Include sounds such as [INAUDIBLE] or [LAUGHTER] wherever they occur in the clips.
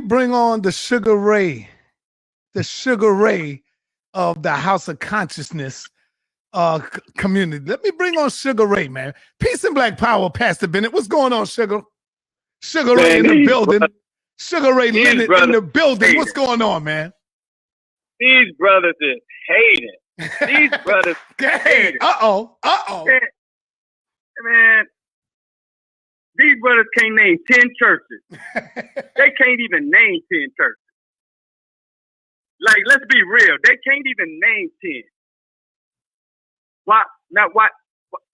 bring on the Sugar Ray, the Sugar Ray of the House of Consciousness uh community. Let me bring on Sugar Ray, man. Peace and Black Power, Pastor Bennett. What's going on, Sugar? Sugar Ray in the building. brothers- Sugar Ray these Leonard in the building. What's going on, man? These brothers is hating. These [LAUGHS] brothers, Hey, uh oh, uh oh. man, man, these brothers can't name 10 churches. [LAUGHS] They can't even name 10 churches. Like, let's be real. They can't even name 10. Why, now, why,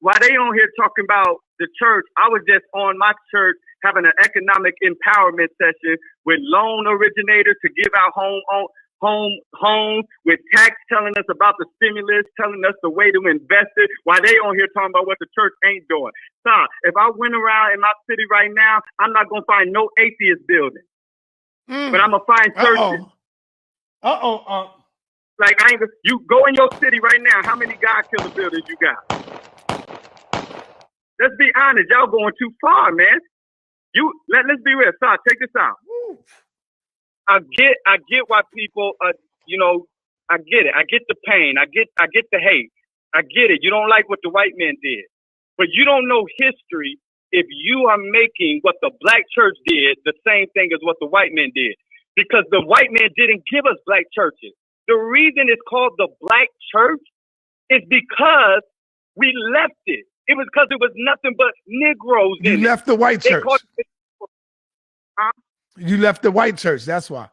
why they on here talking about the church? I was just on my church having an economic empowerment session with loan originators to give out home, home, home, with tax telling us about the stimulus, telling us the way to invest it. While they on here talking about what the church ain't doing. So if I went around in my city right now, I'm not gonna find no atheist building, but I'm gonna find churches. Uh oh. Uh Like I ain't. You go in your city right now. How many God killer buildings you got? Let's be honest. Y'all going too far, man. You let let's be real. Sorry, take this out. I get I get why people uh you know I get it. I get the pain. I get I get the hate. I get it. You don't like what the white man did, but you don't know history if you are making what the black church did the same thing as what the white man did, because the white man didn't give us black churches. The reason it's called the black church is because we left it. It was because it was nothing but Negroes You left the white. They church. it You left the white church. That's why.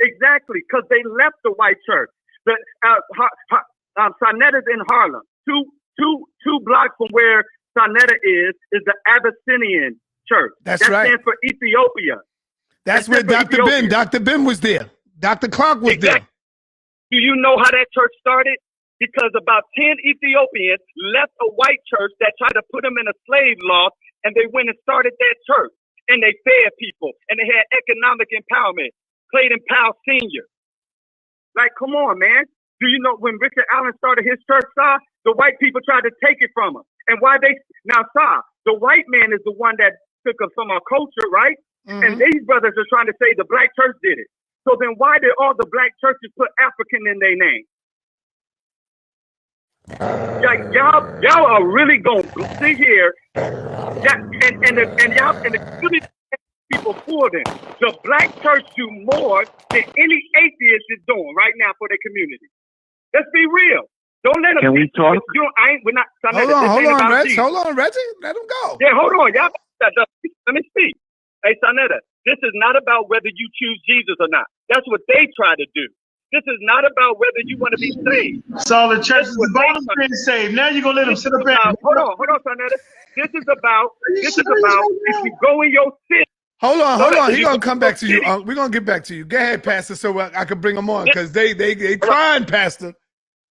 Exactly, because they left the white church. The uh, ha, ha, um, in Harlem. Two, two, two blocks from where Sanetta is is the Abyssinian church. That's that right. stands for Ethiopia. That's That's where Dr. Ben, Dr. Ben was there. Dr. Clarke was Exactly. Do you know how that church started? Because about 10 Ethiopians left a white church that tried to put them in a slave loft, and they went and started that church. And they fed people, and they had economic empowerment. Clayton Powell Sr. Like, come on, man. Do you know when Richard Allen started his church, sir, the white people tried to take it from him. And why they, now, sir, the white man is the one that took us from our culture, right? there. And these brothers are trying to say the black church did it. So then why did all the black churches put African in their name? Like y'all, y'all are really gonna sit here, yeah, and and the, and y'all and the community people for them. The black church do more than any atheist is doing right now for their community. Let's be real. Don't let them. Can we talk? You know, I ain't. We're not. Hold this on, hold on, about Reg. Jesus. Hold on, Reggie. Let him go. Yeah, hold on. Y'all, let me speak. Hey, Sonetta, this is not about whether you choose Jesus or not. That's what they try to do. This is not about whether you want to be saved. So the church That's is what they about being saved. Now you're gonna let them sit is up there. hold on, hold on, Sanetta. This is about, you this is about right if now? you go in your city. Hold on, hold on. He you gonna come back to you. city. Unc. We're gonna get back to you. Go ahead, Pastor, so I, I can bring them on because they they they crying, Pastor.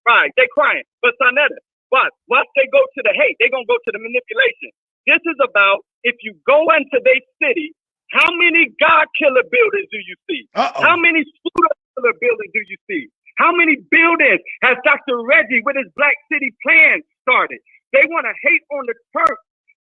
Right, they crying. But Sanetta, but once they go to the hate, they gonna go to the manipulation. This is about if you go into their city, how many God killer buildings do you see? Uh How many pseudo killer buildings do you see? How many buildings has Dr. Reggie with his Black City plan started? They want to hate on the church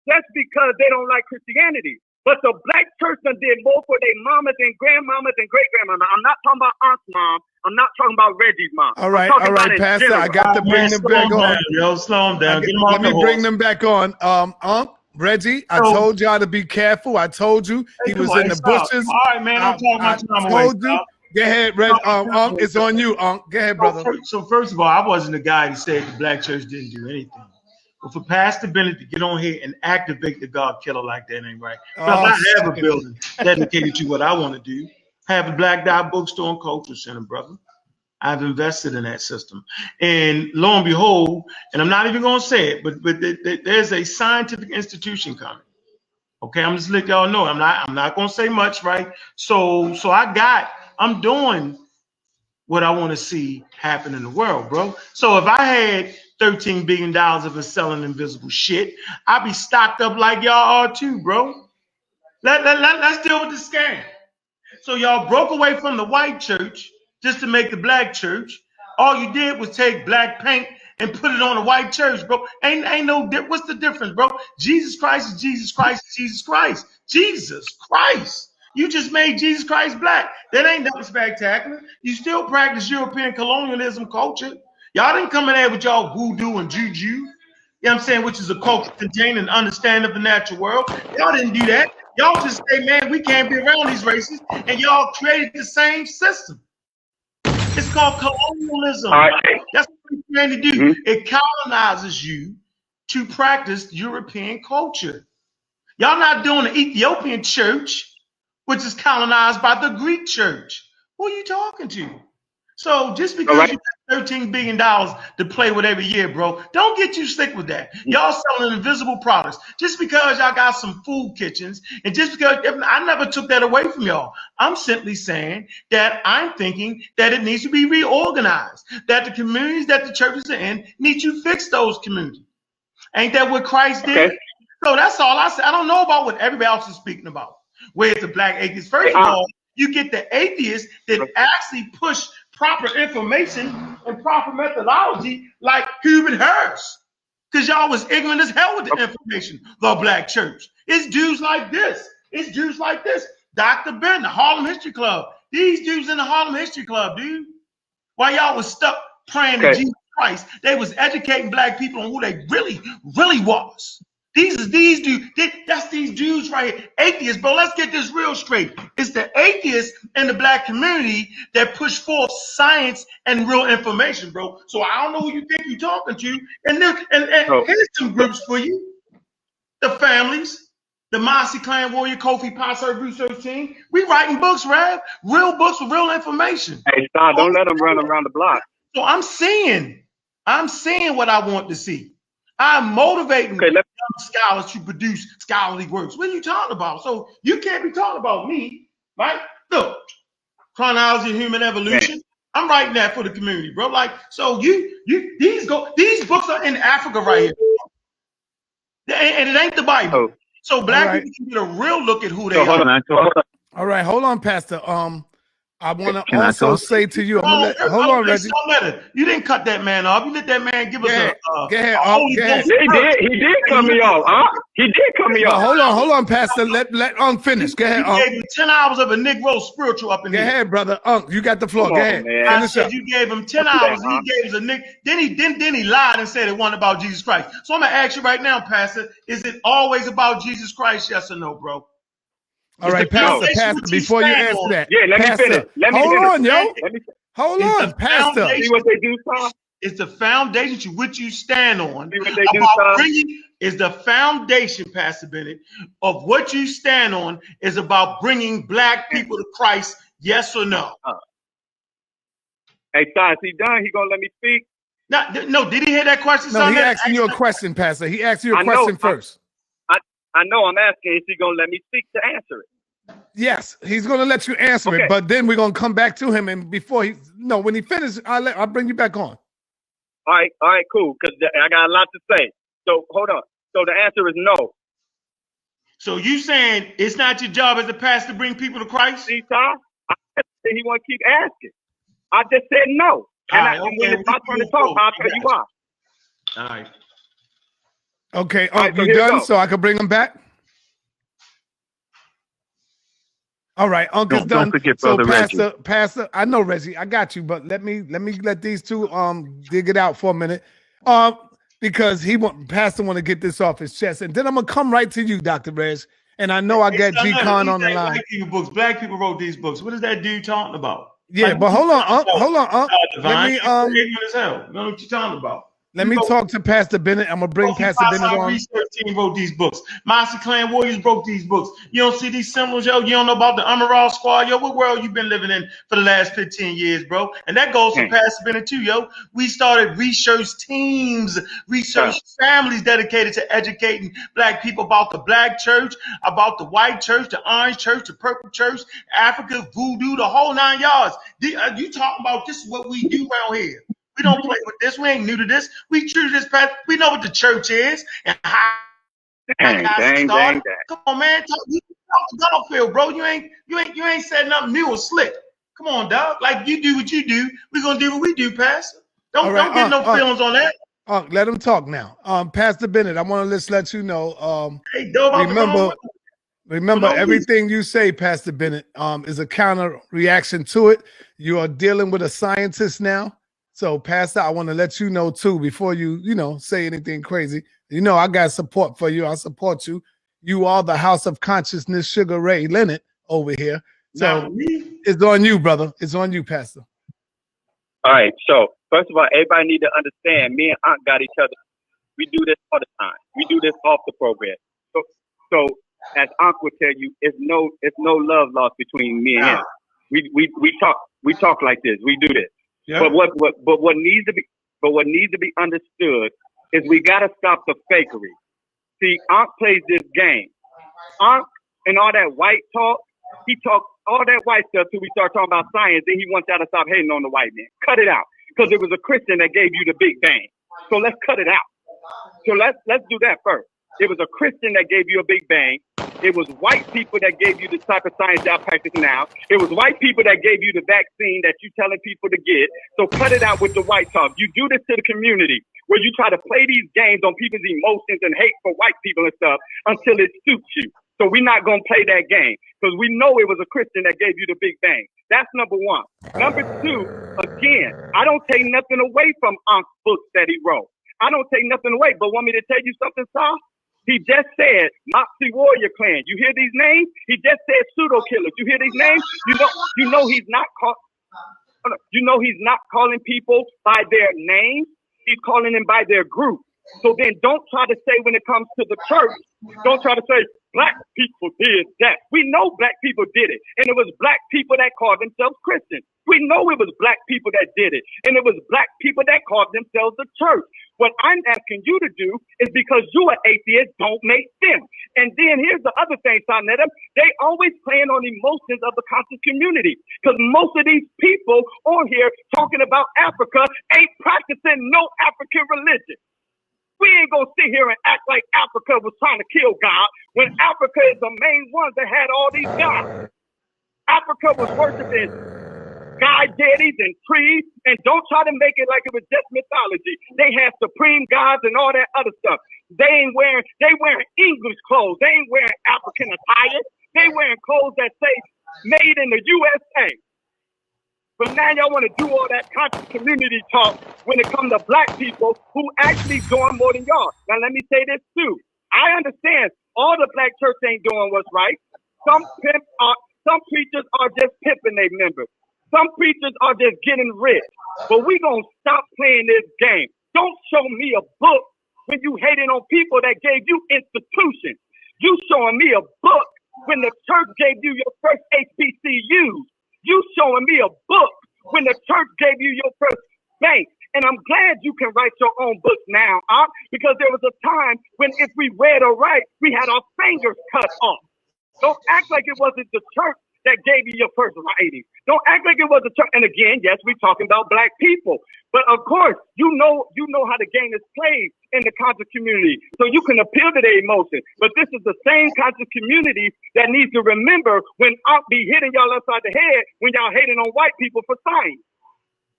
just because they don't like Christianity. But the black church done did more for their mamas and grandmamas and great grandmamas. I'm not talking about Aunt's mom. I'm not talking about Reggie's mom. All right, all right, Pastor. I got to Man, bring them back him on. yo. Slow him down. get- Get let me horse. bring them back on. Um, Unc, Reggie, I So- told y'all to be careful. I told you he was in the stop. bushes. All right, man. I- I'm talking my I time away. told you. Go ahead, Red. Um, Unc, it's on you, Unc. Go ahead, So brother. first, so first of all, I wasn't the guy that said the black church didn't do anything. But for Pastor Bennett to get on here and activate the God killer like that ain't right. Oh, I have a building dedicated to what I want to do. Have a black dot bookstore and culture center, brother. I've invested in that system. And lo and behold, and I'm not even going to say it, but but th- th- there's a scientific institution coming. Okay, I'm just let y'all know. I'm not I'm not going to say much, right? So so I got I'm doing what I want to see happen in the world, bro. So if I had 13 billion dollars of selling invisible shit, I'd be stocked up like y'all are too, bro. Let, let, let, let's deal with the scam. So y'all broke away from the white church just to make the black church. All you did was take black paint and put it on a white church, bro. Ain't ain't no what's the difference, bro? Jesus Christ is Jesus Christ is Jesus Christ. Jesus Christ. You just made Jesus Christ black. That ain't nothing spectacular. You still practice European colonialism culture. Y'all didn't come in there with y'all voodoo and juju. You know what I'm saying? Which is a culture containing an understanding of the natural world. Y'all didn't do that. Y'all just say, man, we can't be around these races. And y'all created the same system. It's called colonialism. Right. That's what we're trying to do. Mhm. It colonizes you to practice European culture. Y'all not doing the Ethiopian church, which is colonized by the Greek church. Who are you talking to? So just because right. you got 13 billion dollars to play with every year, bro, don't get you sick with that. Y'all selling invisible products. Just because y'all got some food kitchens, and just because I never took that away from y'all. I'm simply saying that I'm thinking that it needs to be reorganized. That the communities that the churches are in need to fix those communities. Ain't that what Christ did? Okay. So that's all I said. I don't know about what everybody else is speaking about. Where's a black atheist. First of all, you get the atheists that actually push proper information and proper methodology, like Hubert Harrison. Because y'all was ignorant as hell with the information, the black church. It's dudes like this. It's dudes like this. Dr. Ben, the Harlem History Club. These dudes in the Harlem History Club, dude. While y'all was stuck praying to Jesus Christ, they was educating black people on who they really, really was. These is these dudes. that's these dudes right here. Atheists, But Let's get this real straight. It's the atheists in the black community that push forth science and real information, bro. So I don't know who you think you're talking to. And then, and, and Oh. here's some groups for you. The families, the Mossy Clan Warrior Kofi Passert Research Team. We writing books, Rev. Real books with real information. Hey, Star, don't let them run around the block. So I'm seeing, I'm seeing what I want to see. I'm motivating Okay, scholars to produce scholarly works. What are you talking about? So you can't be talking about me, right? Look, chronology of human evolution. I'm writing that for the community, bro. Like, so you, you, these go, these books are in Africa right here, and, and it ain't the Bible. Oh. So black All right. people can get a real look at who they so hold are. on. So hold on. All right, hold on, Pastor. Um, I want to Can I also say to you, I'm gonna let, Oh, hold oh, on, Reggie. Son Leonard, You didn't cut that man off. You let that man give us a, uh, Go ahead, a Unc, Holy go ahead. Ghost He did. He did cut me off. Huh? He did cut me But off. hold on, hold on, Pastor. Let let Unc finish. Go ahead, You gave him 10 hours of a Negro spiritual up in Go here. ahead, brother. Unc, you got the floor. Come Go on, ahead. man. I said you gave him 10 Don't that, hours. huh? He gave us a Nick. Then he then, then he lied and said it wasn't about Jesus Christ. So I'm gonna ask you right now, Pastor, is it always about Jesus Christ? Yes or no, bro? All right, Pastor. Pastor, before you answer on. that, Yeah, let me Pastor, finish. Let me hold finish. on, yo. Let me Hold It's on, the Pastor. foundation. see what they do, Star. It's the foundation to which you stand on. See what they do, About Star. bringing is the foundation, Pastor Bennett, of what you stand on is about bringing black people to Christ. Yes or no? Uh-huh. Hey, Star, is he done? He gonna let me speak? Now, th- no, did he hear that question? No, son? he That- asking you a question, Pastor. He asked you a I question I- first. I know. I'm asking. Is he gonna let me speak to answer it? Yes, he's gonna let you answer Okay. it, but then we're gonna come back to him. And before he no, when he finishes, I'll let I'll bring you back on. All right. All right. Cool. Because I got a lot to say. So hold on. So the answer is no. So you saying it's not your job as a pastor to bring people to Christ? See, Star? I said he want to keep asking. I just said no. And, All I, right, and okay, when it's my turn to talk. I'll tell you why. All right. Okay, All right, Unc, so you here done? So I can bring him back. All right, Unc is Don't- done. don't forget so Brother Reggie. Pastor, Pastor, I know Reggie, I got you, but let me let me let these two um dig it out for a minute. Um, because he want Pastor want to get this off his chest, and then I'm gonna come right to you, Dr. Reg. And I know I got G look, Con on the line. White people books. Black people wrote these books. What is that dude talking about? Yeah, Like, but hold on, talking Unc, hold on, Unc. Uh, Let Divine, me you're um ignorant as hell. You know what you're talking about. Let me talk to Pastor Bennett. I'm gonna bring Kofi Pastor Bennett Passant on. research team wrote these books. Master Clan Warriors wrote these books. You don't see these symbols, yo. You don't know about the Amaral Squad, yo. What world you been living in for the last 15 years, bro? And that goes for Hmm. Pastor Bennett too, yo. We started research teams, research families dedicated to educating black people about the black church, about the white church, the orange church, the purple church, Africa, voodoo, the whole nine yards. The- uh, You talking about this is what we do around here. We don't play with this. We ain't new to this. We treat this Path. We know what the church is and how. Dang, how it dang, started. dang, dang. Come on, man. Talk, you talk Garfield, bro. You ain't you ain't you ain't said nothing new or slick. Come on, dog. Like you do what you do. We gonna do what we do, Pastor. Don't All right, don't get uh, no uh. feelings on that. Unc, let him talk now. Um, Pastor Bennett, I want to just let you know. Um, Hey, dog, about the remember- Remember, Well, everything you say, Pastor Bennett, um, is a counter reaction to it. You are dealing with a scientist now. So, Pastor, I want to let you know too before you, you know, say anything crazy. You know, I got support for you. I support you. You are the House of Consciousness, Sugar Ray Leonard over here. So it's on you, brother. It's on you, Pastor. All right. So first of all, everybody need to understand. Me and Aunt got each other. We do this all the time. We do this off the program. So, so as Aunt would tell you, it's no, it's no love lost between me and him. We, we, we talk, we talk like this. We do this. Yeah, But what, what, but what needs to be, but what needs to be understood is we got to stop the fakery. See, Aunt plays this game. Aunt and all that white talk, he talks all that white stuff till we start talking about science. Then he wants y'all to stop hating on the white man. Cut it out, because it was a Christian that gave you the Big Bang. So let's cut it out. So let's let's do that first. It was a Christian that gave you a Big Bang. It was white people that gave you the type of science y'all practice now. It was white people that gave you the vaccine that you telling people to get. So cut it out with the white talk. You do this to the community where you try to play these games on people's emotions and hate for white people and stuff until it suits you. So we're not gonna play that game because we know it was a Christian that gave you the Big Bang. That's number one. Number two, again, I don't take nothing away from Unc's books that he wrote. I don't take nothing away. But want me to tell you something, Saul? He just said Moxie Warrior Clan. You hear these names? He just said pseudo killers. You hear these names? You know, you know he's not call, you know he's not calling people by their names. He's calling them by their group. So then don't try to say when it comes to the church, don't try to say black people did that. We know black people did it. And it was black people that called themselves Christians. We know it was black people that did it. And it was black people that called themselves the church. What I'm asking you to do is because you are atheist, don't make sense. And then here's the other thing, Sonetta. They always playing on emotions of the conscious community. Because most of these people on here talking about Africa ain't practicing no African religion. We ain't gonna sit here and act like Africa was trying to kill God when Africa is the main ones that had all these gods. Africa was worshiping god deities and trees, and don't try to make it like it was just mythology. They had supreme gods and all that other stuff. They ain't wearing they wearing English clothes. They ain't wearing African attire. They wearing clothes that say made in the USA. But now y'all want to do all that conscious community talk when it comes to black people who actually doing more than y'all. Now let me say this too. I understand all the black church ain't doing what's right. Some are, some preachers are just pimping their members. Some preachers are just getting rich. But we gonna stop playing this game. Don't show me a book when you hating on people that gave you institutions. You showing me a book when the church gave you your first HBCUs. You showing me a book when the church gave you your first bank. And I'm glad you can write your own book now, huh? because there was a time when if we read or write, we had our fingers cut off. Don't act like it wasn't the church that gave you your first writing. Don't act like it was a church. And again, yes, we're talking about black people. But of course, you know you know how the game is played in the conscious community. So you can appeal to their emotion. But this is the same conscious community that needs to remember when I'll be hitting y'all upside the head when y'all hating on white people for science.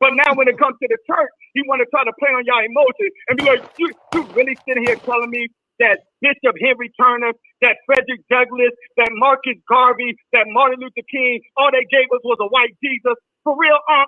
But now when it comes to the church, he want to try to play on y'all emotions and be like, you, you really sitting here telling me that Bishop Henry Turner, that Frederick Douglass, that Marcus Garvey, that Martin Luther King, all they gave us was a white Jesus. For real, um,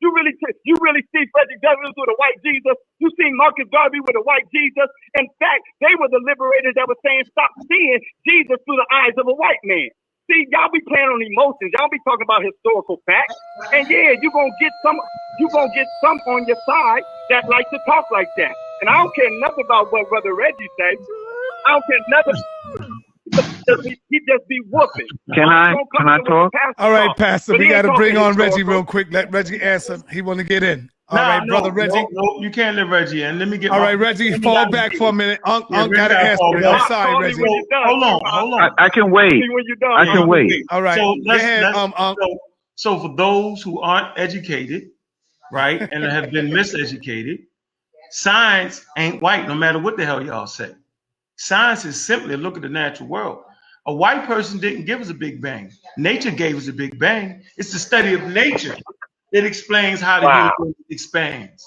you really you really see Frederick Douglass with a white Jesus. You see Marcus Garvey with a white Jesus. In fact, they were the liberators that were saying stop seeing Jesus through the eyes of a white man. See, y'all be playing on emotions. Y'all be talking about historical facts. And yeah, you gonna get some you gonna get some on your side that like to talk like that. And I don't care nothing about what Brother Reggie say. I don't care nothing. He he just be whooping. Can I- Don't come can I to the talk? pastor All right, talk. Pastor, But we he got ain't to bring on Reggie historical. real quick. Let Reggie answer. He want to get in. All Nah, right, no, brother Reggie. No, no, you can't let Reggie in. Let me get All my- right, Reggie, let me fall get- back for a minute. Unc, Yeah, Unc Reggie got to gotta answer. fall I'm sorry, Call me Reggie. when you're done. Hold on, hold on. I, I can wait. See when you're done. I can huh? wait. All right, So go let's- ahead, let's- um, Unc. So, so for those who aren't educated, right, and have been miseducated, science ain't white, no matter what the hell y'all say. Science is simply a look at the natural world. A white person didn't give us a big bang. Nature gave us a big bang. It's the study of nature that explains how the Wow. universe expands.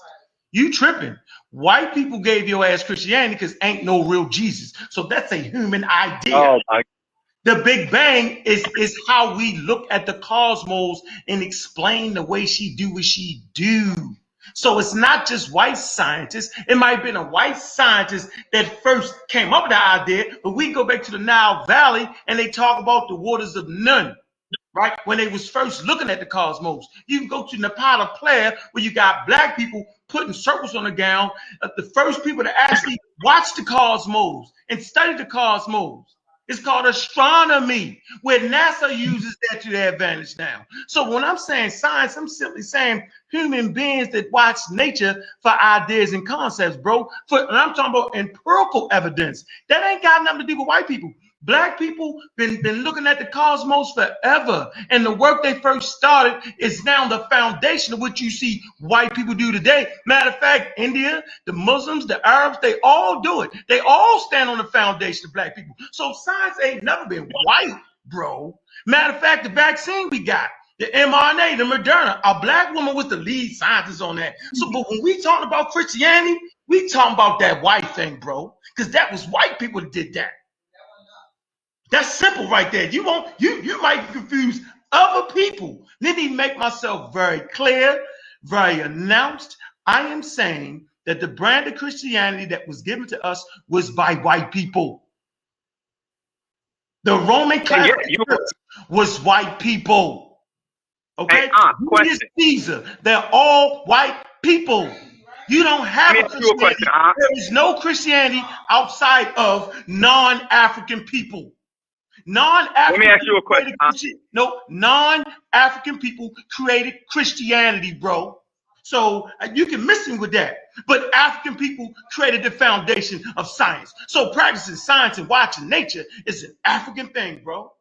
You tripping. White people gave your ass Christianity because ain't no real Jesus. So that's a human idea. Oh my The Big Bang is is how we look at the cosmos and explain the way she do what she do. So it's not just white scientists. It might have been a white scientist that first came up with the idea, but we go back to the Nile Valley and they talk about the waters of Nun, right? When they was first looking at the cosmos. You can go to Nabta Playa where you got black people putting circles on the ground, uh, the first people to actually watch the cosmos and study the cosmos. It's called astronomy, where NASA uses that to their advantage now. So when I'm saying science, I'm simply saying human beings that watch nature for ideas and concepts, bro. For and I'm talking about empirical evidence. That ain't got nothing to do with white people. Black people been, been looking at the cosmos forever. And the work they first started is now the foundation of what you see white people do today. Matter of fact, India, the Muslims, the Arabs, they all do it. They all stand on the foundation of black people. So science ain't never been white, bro. Matter of fact, the vaccine we got, the mRNA, the Moderna, a black woman was the lead scientist on that. So, but when we talking about Christianity, we talking about that white thing, bro. Because that was white people that did that. That's simple right there. You won't, you, you might confuse other people. Let me make myself very clear, very announced. I am saying that the brand of Christianity that was given to us was by white people. The Roman yeah, Catholic you- Church was white people. Okay? Hey, uh, Julius question. Caesar, they're all white people. You don't have a me ask you a Christianity. question, uh. There is no Christianity outside of non-African people. Non-African Let me ask you a people question, created uh. No, non-African people created Christianity, bro. So uh, you can miss me with that. But African people created the foundation of science. So practicing science and watching nature is an African thing, bro.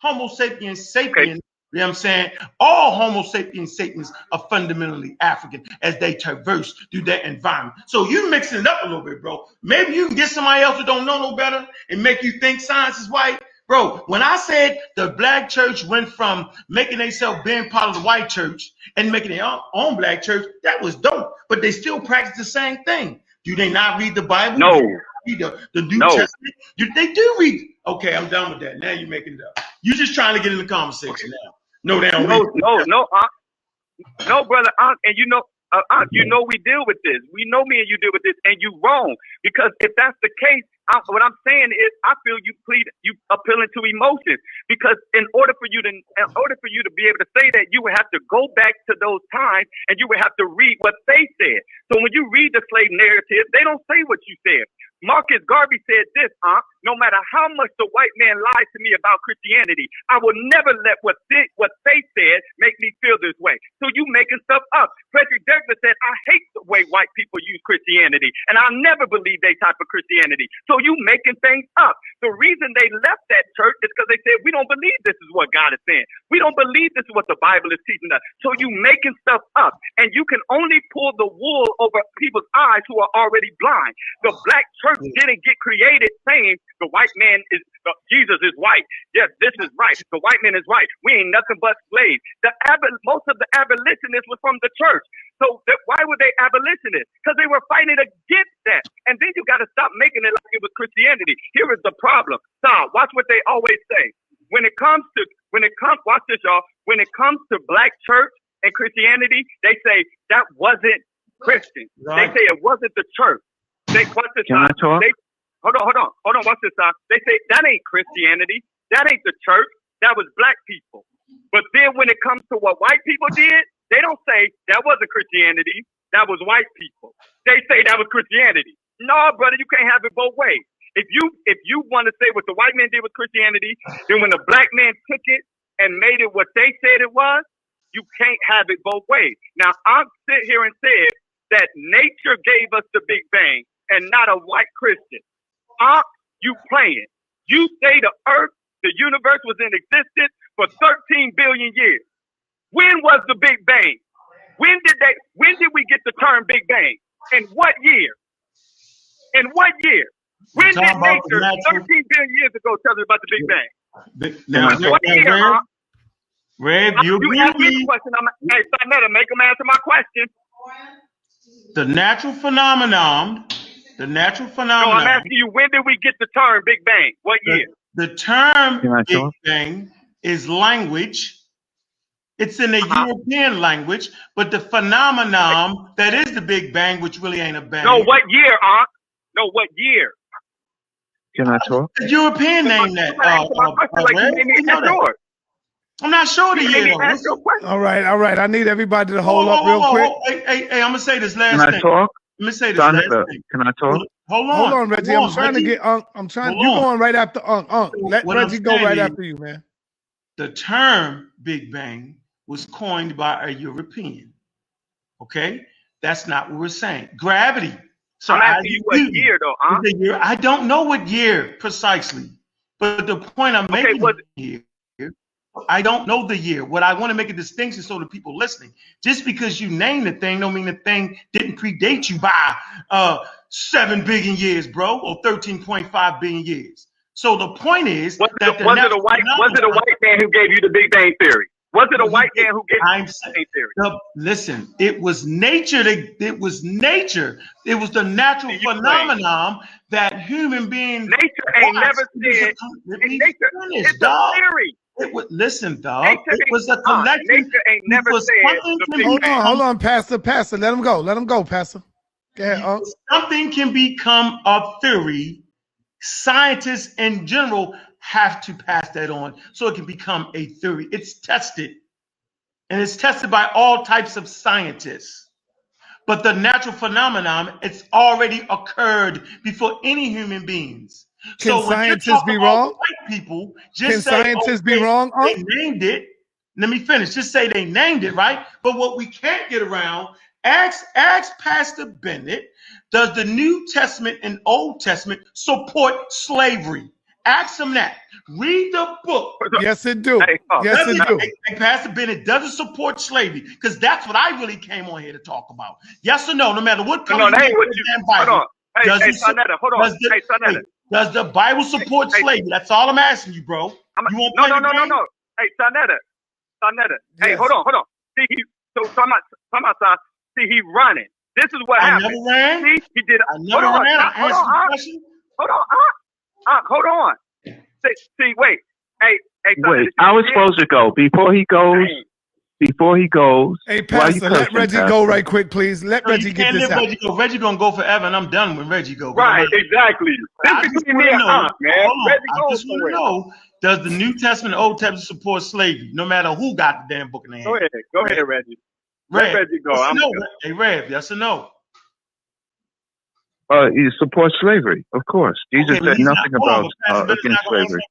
Homo sapiens sapiens, you know what I'm saying? All Homo sapiens sapiens are fundamentally African as they traverse through their environment. So you mixing it up a little bit, bro. Maybe you can get somebody else who don't know no better and make you think science is white. Bro, when I said the black church went from making themselves being part of the white church and making their own, own black church, that was dope. But they still practice the same thing. Do they not read the Bible? No. They read the, the New No. Testament? Do they do read? Okay, I'm done with that. Now you're making it up. You're just trying to get in the conversation now. No, they don't No, no, no, uh, no, brother, uh, and you know, uh, uh, you know, we deal with this. We know me and you deal with this, and you wrong because if that's the case, I, what I'm saying is, I feel you plead, you appealing to emotions because in order for you to, in order for you to be able to say that, you would have to go back to those times and you would have to read what they said. So when you read the slave narrative, they don't say what you said. Marcus Garvey said this, huh? No matter how much the white man lied to me about Christianity, I will never let what they, what they said make me feel this way. So you making stuff up. Frederick Douglass said, I hate the way white people use Christianity, and I'll never believe they type of Christianity. So you making things up. The reason they left that church is because they said, we don't believe this is what God is saying. We don't believe this is what the Bible is teaching us. So you making stuff up, and you can only pull the wool over people's eyes who are already blind. The black church didn't get created saying the white man is uh, Jesus is white. Yes, this is right. The white man is white. We ain't nothing but slaves. The ab- most of the abolitionists were from the church. So th- why were they abolitionists? Because they were fighting against that. And then you got to stop making it like it was Christianity. Here is the problem. Stop. Watch what they always say. When it comes to when it comes, watch this, y'all. When it comes to black church and Christianity, they say that wasn't Christian. They say it wasn't the church. They. Can I talk? They hold on, hold on, hold on. Watch this. Side. They say that ain't Christianity. That ain't the church. That was black people. But then when it comes to what white people did, they don't say that wasn't Christianity. That was white people. They say that was Christianity. No, brother, you can't have it both ways. If you if you want to say what the white man did with Christianity, then when the black man took it and made it what they said it was, you can't have it both ways. Now I'm sit here and said that nature gave us the Big Bang and not a white Christian. Aren't you playing? You say the earth, the universe was in existence for 13 billion years. When was the Big Bang? When did they when did we get the term Big Bang? In what year? In what year? When did the nature natural- 13 billion years ago tell us about the Big Bang? But Now, now, What now, year, Rev, huh? Rev, you You with me the question. I'm, hey, Sonetta, make them answer my question. The natural phenomenon, the natural No, I'm asking you, when did we get the term Big Bang? What the, year? The term Big? Bang is language. It's in the Uh-huh. European language, but the phenomenon that is the Big Bang, which really ain't a bang. No, what year, Unc? No, what year? Can I talk? The European name that. You Uh, uh, question uh, like you Red? made me You know ask that. yours. I'm not sure the You year made me though. ask your question. All right, all right. I need everybody to hold Whoa, up whoa, real whoa, quick. whoa. Hey, hey, hey, I'm gonna say this last Can I thing. talk? Let me say this Jonathan, last thing. can I talk? Hold on. Hold on, Reggie. Hold I'm on, trying Reggie. to get Unc. I'm trying. Hold You on. going right after uh, uh, Unc. Unc. Let What Reggie go right after you, man. the term Big Bang was coined by a European. Okay, that's not what we're saying. Gravity. So I'm asking you what agree. year, though, Unc. The year- I don't know what year precisely, but the point I'm Okay, making was- here, I don't know the year. What I want to make a distinction so the people listening, just because you name the thing, don't mean the thing didn't predate you by uh seven billion years, bro, or 13.5 billion years. So the point is Was that it, the was it a white? Was it a white man who gave you the Big Bang Theory? Was it a white man who gave you I'm the Big Bang Theory? no, listen, it was nature that it was nature. It was the natural phenomenon that human beings. Nature ain't never It was a said. con- let Hey, me nature, finish, it's a theory. It was listen, dog. Nature It was a ain't- uh, nature ain't never was said the can Big Hold on, hold on, Pastor. Pastor, let him go. Let him go, Pastor. Go ahead, Unc. Something can become a theory. Scientists in general have to pass that on so it can become a theory. It's tested, and it's tested by all types of scientists. But the natural phenomenon, it's already occurred before any human beings. Can when you're scientists be wrong? White people, just Can say, scientists be okay, wrong, They named it. Let me finish. Just say they named it, right? But what we can't get around, ask, ask Pastor Bennett, does the New Testament and Old Testament support slavery? Ask him that. Read the book. Yes, it do. Hey, uh, Yes, it do. Hey, hey, Pastor Bennett doesn't support slavery because that's what I really came on here to talk about. Yes or no? No matter what No, comes that in ain't what you. damn Hold on. Hey, Does hey, Sonetta, hold on. Does the, Hey, Sonetta. hey, does the Bible support Hey, slavery? That's all I'm asking you, bro. I'm, You won't no, play no, the no, no, game? no. Hey, Sonetta. Sonetta. Hey, Yes. hold on, hold on. See, he, so I'm not, come out, come outside. See, he running. This is what I happened. never ran. See, he did. I never hold on, ran. I hold asked on, you a question. Hold on, Unc. Unc, hold on. See, see, wait. Hey, hey, Sonetta, Wait, I was is- supposed to go before he goes. Dang. Before he goes, Hey, Why you Pastor, let Reggie Pastor? go right quick, please. Let No, Reggie you get can't this let out. Reggie go. Reggie gonna go forever, and I'm done when Reggie go. Right, exactly. This I is just want me to know. Unc, man. Hold on. Reggie I just want to know: Does the New Testament, Old Testament support slavery? No matter who got the damn book in their Go hand. ahead, go ahead, Reggie. Let Reggie go. yes or I'm no? good. Hey, Rev, yes or no? uh, he supports slavery, of course. Jesus Okay, said nothing not, about uh, against not gonna slavery.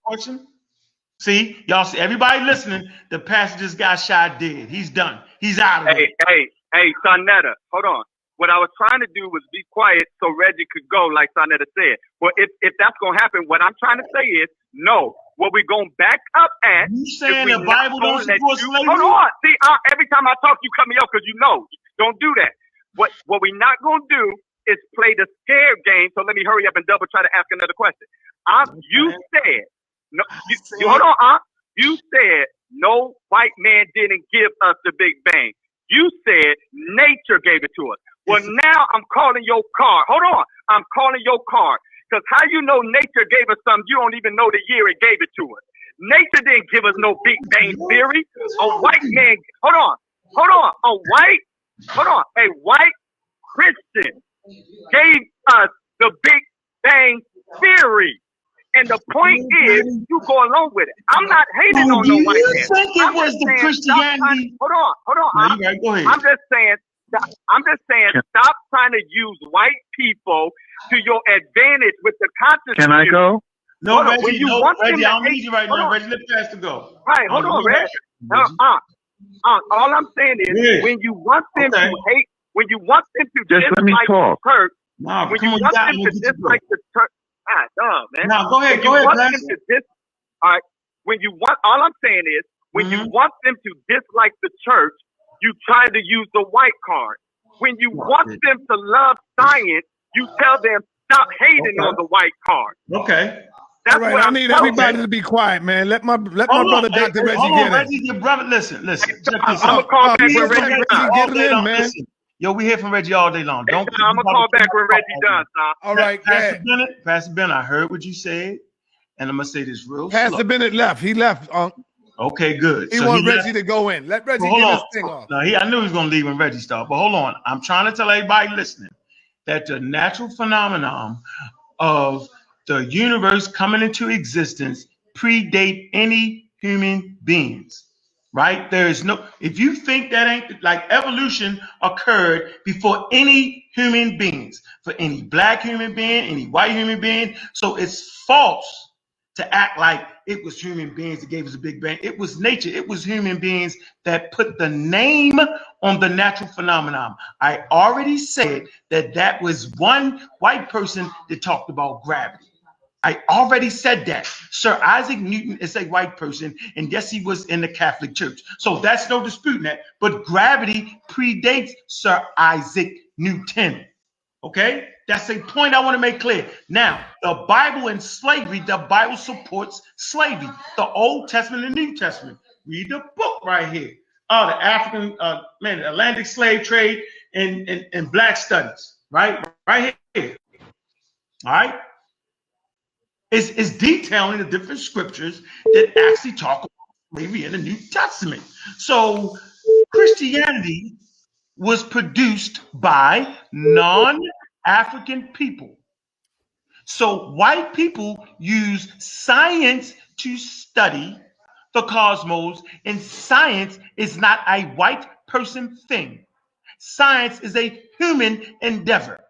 See, y'all see, everybody listening, the just got shot dead. He's done. He's out of Hey, it. hey, hey, Sonetta, hold on. What I was trying to do was be quiet so Reggie could go, like Sonetta said. Well, if, if that's going to happen, what I'm trying to say is no. What we're going to back up at You saying the Bible don't support slavery? Hold on. See, uh, every time I talk, you cut me off because you know. Don't do that. What what we're not going to do is play the scare game. So let me hurry up and double try to ask another question. I, you said, no, you, you, hold on, Aunt. You said no white man didn't give us the Big Bang. You said nature gave it to us. Well, now I'm calling your card. Hold on. I'm calling your card. Because how you know nature gave us something, you don't even know the year it gave it to us. Nature didn't give us no Big Bang theory. A white man, hold on, hold on, a white, hold on, a white Christian gave us the Big Bang theory. And the point is, you go along with it. I'm not hating Oh, on no you white man. think it I'm was the saying, Christianity? Hold on, hold on. No, I'm. Go ahead. I'm just saying. I'm just saying. Stop trying to use white people to your advantage with the consciousness. Can I go? No, Hold Reggie, when you no, want Reggie, to I don't need you right now. on. Reggie, let Pastor go. Right, hold on, you Reg. right. Uh, uh, uh, all I'm saying is, Yeah. when you want them Okay. to hate, when you want them to Just let me dislike talk. the church, Nah, when you want got them to dislike the church, ah, dumb, man. Now, go ahead, when go you ahead, want them Pastor. to dis, all right, when you want, all I'm saying is, when you Mhm. want them to dislike the church, you try to use the white card. When you want them to love science, you tell them stop hating Okay. on the white card. Okay. That's All right, what I I'm need telling everybody you. to be quiet, man. Let my let my Hold brother on, hey, Dr. hey, Reggie hold on, get in. Reggie, your brother. Listen, listen. Check [LAUGHS] this I'm out. gonna call Uh, back please when let Reggie's Reggie done. get it day in, long. man. Listen, yo, we hear from Reggie all day long. Don't. I'm gonna call back when Reggie done, son. All right, Pastor ahead. Bennett, Pastor Bennett, I heard what you said, and I'm gonna say this real Pastor slow. Bennett left. He left. Um, Okay, good. he So want left- Reggie to go in. Let Reggie Well, hold get on. his thing off. No, he, I knew he was going to leave when Reggie started, but hold on. I'm trying to tell everybody listening that the natural phenomenon of the universe coming into existence predate any human beings, right? There is no, if you think that ain't like evolution occurred before any human beings, for any black human being, any white human being. So it's false to act like it was human beings that gave us a big bang. It was nature. It was human beings that put the name on the natural phenomenon. I already said that that was one white person that talked about gravity. I already said that. Sir Isaac Newton is a white person, and yes, he was in the Catholic Church. So that's no disputing that. But gravity predates Sir Isaac Newton. Okay? That's a point I want to make clear. Now, the Bible and slavery, the Bible supports slavery. The Old Testament and New Testament. Read the book right here. Oh, the African, uh, man, Atlantic slave trade and, and, and black studies, right? Right here. All right? It's, it's detailing the different scriptures that actually talk about slavery in the New Testament. So Christianity was produced by non-African people. So white people use science to study the cosmos, and science is not a white person thing. Science is a human endeavor.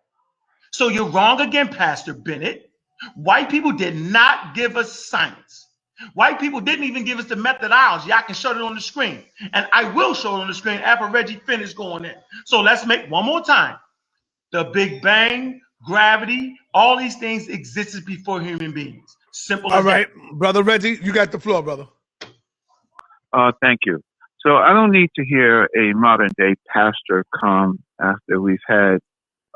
So you're wrong again, Pastor Bennett. White people did not give us science. White people didn't even give us the methodology. I can show it on the screen. And I will show it on the screen after Reggie finished going in. So let's make one more time. The Big Bang, gravity, all these things existed before human beings. Simple All right, that. brother Reggie, you got the floor, brother. Uh, thank you. So I don't need to hear a modern day pastor come after we've had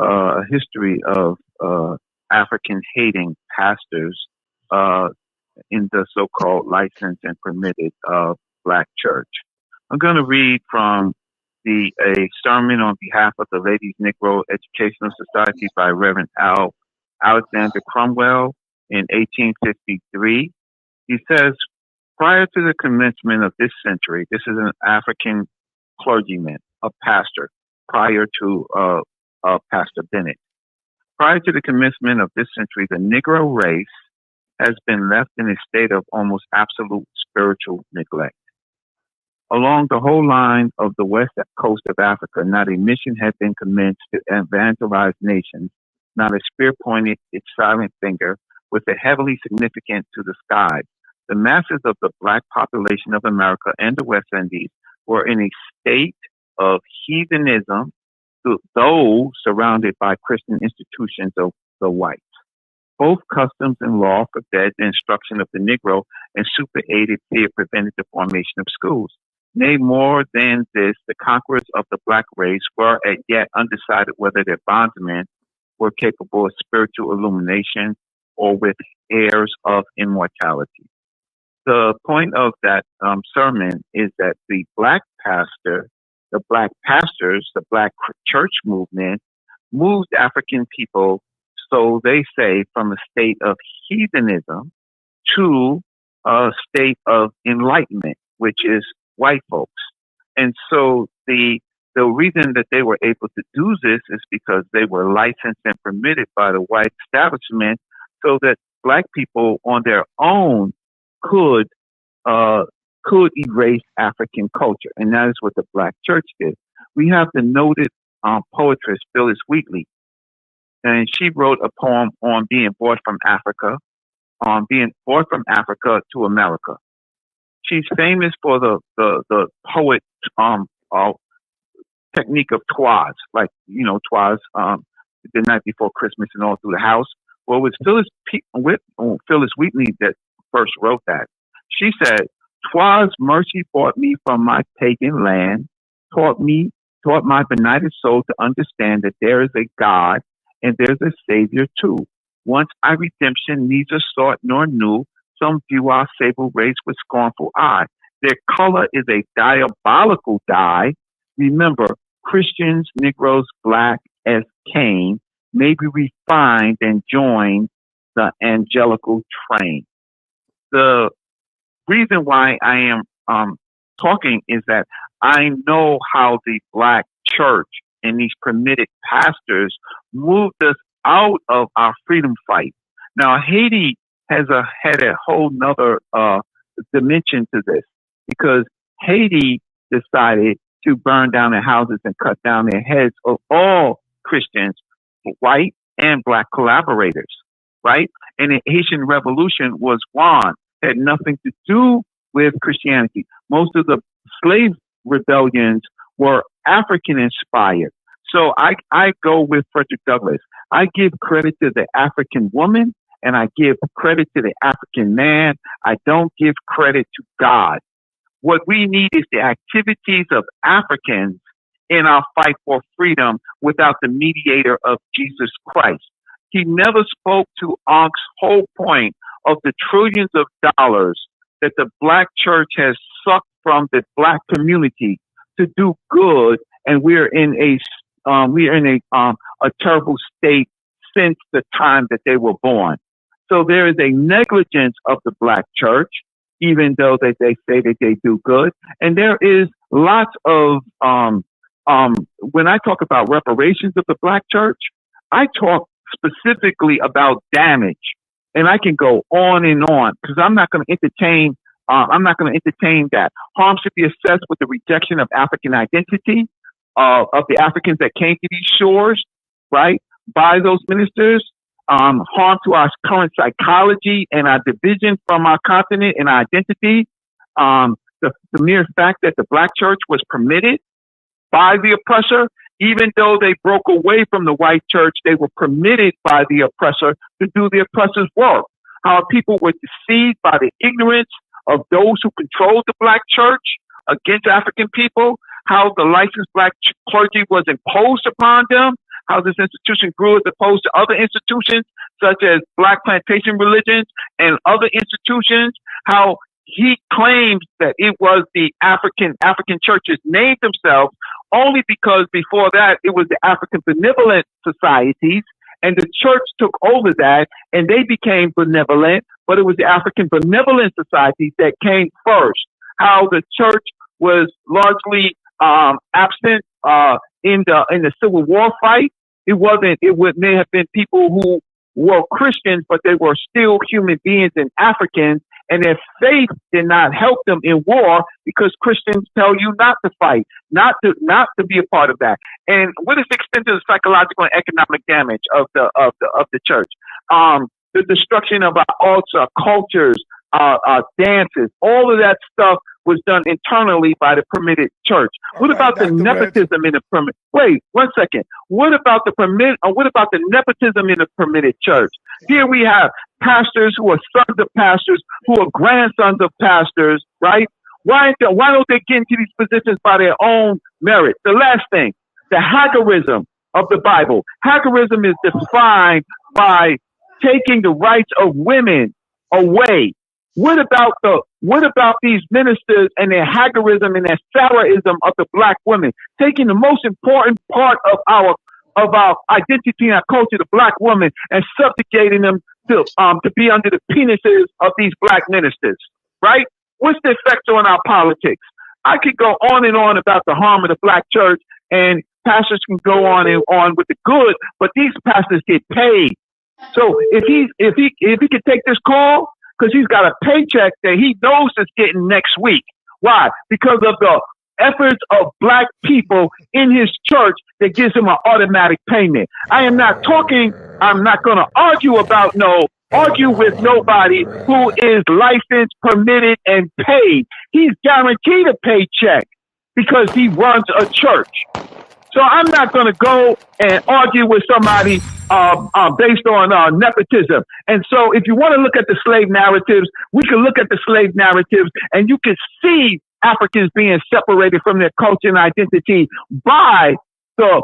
uh, a history of uh, African hating pastors uh, in the so-called licensed and permitted uh, black church. I'm going to read from the a sermon on behalf of the Ladies Negro Educational Society by Reverend Al Alexander Crummell in 1853. He says, prior to the commencement of this century, this is an African clergyman, a pastor, prior to uh, uh, Pastor Bennett. Prior to the commencement of this century, the Negro race has been left in a state of almost absolute spiritual neglect. Along the whole line of the west coast of Africa, not a mission had been commenced to evangelize nations, not a spear pointed its silent finger with a heavily significant to the skies. The masses of the black population of America and the West Indies were in a state of heathenism, though surrounded by Christian institutions of the whites. Both customs and law forbade the instruction of the Negro and superaided fear prevented the formation of schools. Nay, more than this, the conquerors of the black race were as yet undecided whether their bondsmen were capable of spiritual illumination or with heirs of immortality. The point of that um, sermon is that the black pastor, the black pastors, the black church movement moved African people, so they say, from a state of heathenism to a state of enlightenment, which is white folks. And so the the reason that they were able to do this is because they were licensed and permitted by the white establishment so that black people on their own could uh, could erase African culture, and that is what the black church did. We have the noted um, poetess Phyllis Wheatley, and she wrote a poem on being brought from Africa, on being brought from Africa to America. She's famous for the the, the poet um, uh, technique of twas, like you know twas um, the night before Christmas and all through the house. Well, it was Phyllis P- with oh, Phyllis Wheatley that first wrote that. She said, "Twas mercy brought me from my pagan land, taught me, taught my benighted soul to understand that there is a God and there's a Savior too. Once I redemption neither sought nor knew, some view our sable race with scornful eye. Their color is a diabolical dye. Remember, Christians, Negroes, black as Cain, may be refined and join the angelical train. the reason why I am um, talking is that I know how the black church and these permitted pastors moved us out of our freedom fight. Now Haiti has a had a whole nother uh, dimension to this because Haiti decided to burn down their houses and cut down their heads of all Christians, white and black collaborators, right? And the Haitian Revolution was won, had nothing to do with Christianity. Most of the slave rebellions were African inspired. So I, I go with Frederick Douglass. I give credit to the African woman and I give credit to the African man. I don't give credit to God. What we need is the activities of Africans in our fight for freedom without the mediator of Jesus Christ. He never spoke to Unk's whole point of the trillions of dollars that the black church has sucked from the black community to do good, and we're in a um, we are in a um, a terrible state since the time that they were born. So there is a negligence of the black church, even though that they say that they do good, and there is lots of um, um, when I talk about reparations of the black church, I talk specifically about damage, and I can go on and on because I'm not going to entertain uh, I'm not going to entertain that. Harm should be assessed with the rejection of African identity, uh, of the Africans that came to these shores, right, by those ministers. Um, harm to our current psychology and our division from our continent and our identity. Um, the, the mere fact that the black church was permitted by the oppressor, even though they broke away from the white church, they were permitted by the oppressor to do the oppressor's work. How people were deceived by the ignorance of those who controlled the black church against African people, how the licensed black clergy was imposed upon them, how this institution grew as opposed to other institutions such as black plantation religions and other institutions, how he claims that it was the African African churches named themselves only because before that it was the African benevolent societies and the church took over that and they became benevolent, but it was the African Benevolent societies that came first. How the church was largely um, absent uh, in the in the Civil War fight. It wasn't. It would may have been people who were Christians, but they were still human beings and Africans, and their faith did not help them in war because Christians tell you not to fight, not to not to be a part of that. And what is the extent of the psychological and economic damage of the of the of the church? Um, the destruction of our arts, our cultures, our, our dances, all of that stuff was done internally by the permitted church. What right, about the nepotism in the permit? Wait, one second. What about the permit? Or what about the nepotism in the permitted church? Here we have pastors who are sons of pastors, who are grandsons of pastors, right? Why, why don't they get into these positions by their own merit? The last thing, the Hagirism of the Bible. Hagirism is defined by taking the rights of women away. What about the what about these ministers and their Hagirism and their Sarahism of the black women, taking the most important part of our of our identity and our culture, the black woman, and subjugating them to um to be under the penises of these black ministers, right? What's the effect on our politics? I could go on and on about the harm of the black church, and pastors can go on and on with the good, but these pastors get paid. So if he if he if he could take this call, because he's got a paycheck that he knows is getting next week. Why? Because of the efforts of black people in his church that gives him an automatic payment. I am not talking, I'm not going to argue about no, argue with nobody who is licensed, permitted, and paid. He's guaranteed a paycheck because he runs a church. So I'm not going to go and argue with somebody uh, uh, based on uh, nepotism. And so if you want to look at the slave narratives, we can look at the slave narratives and you can see Africans being separated from their culture and identity by the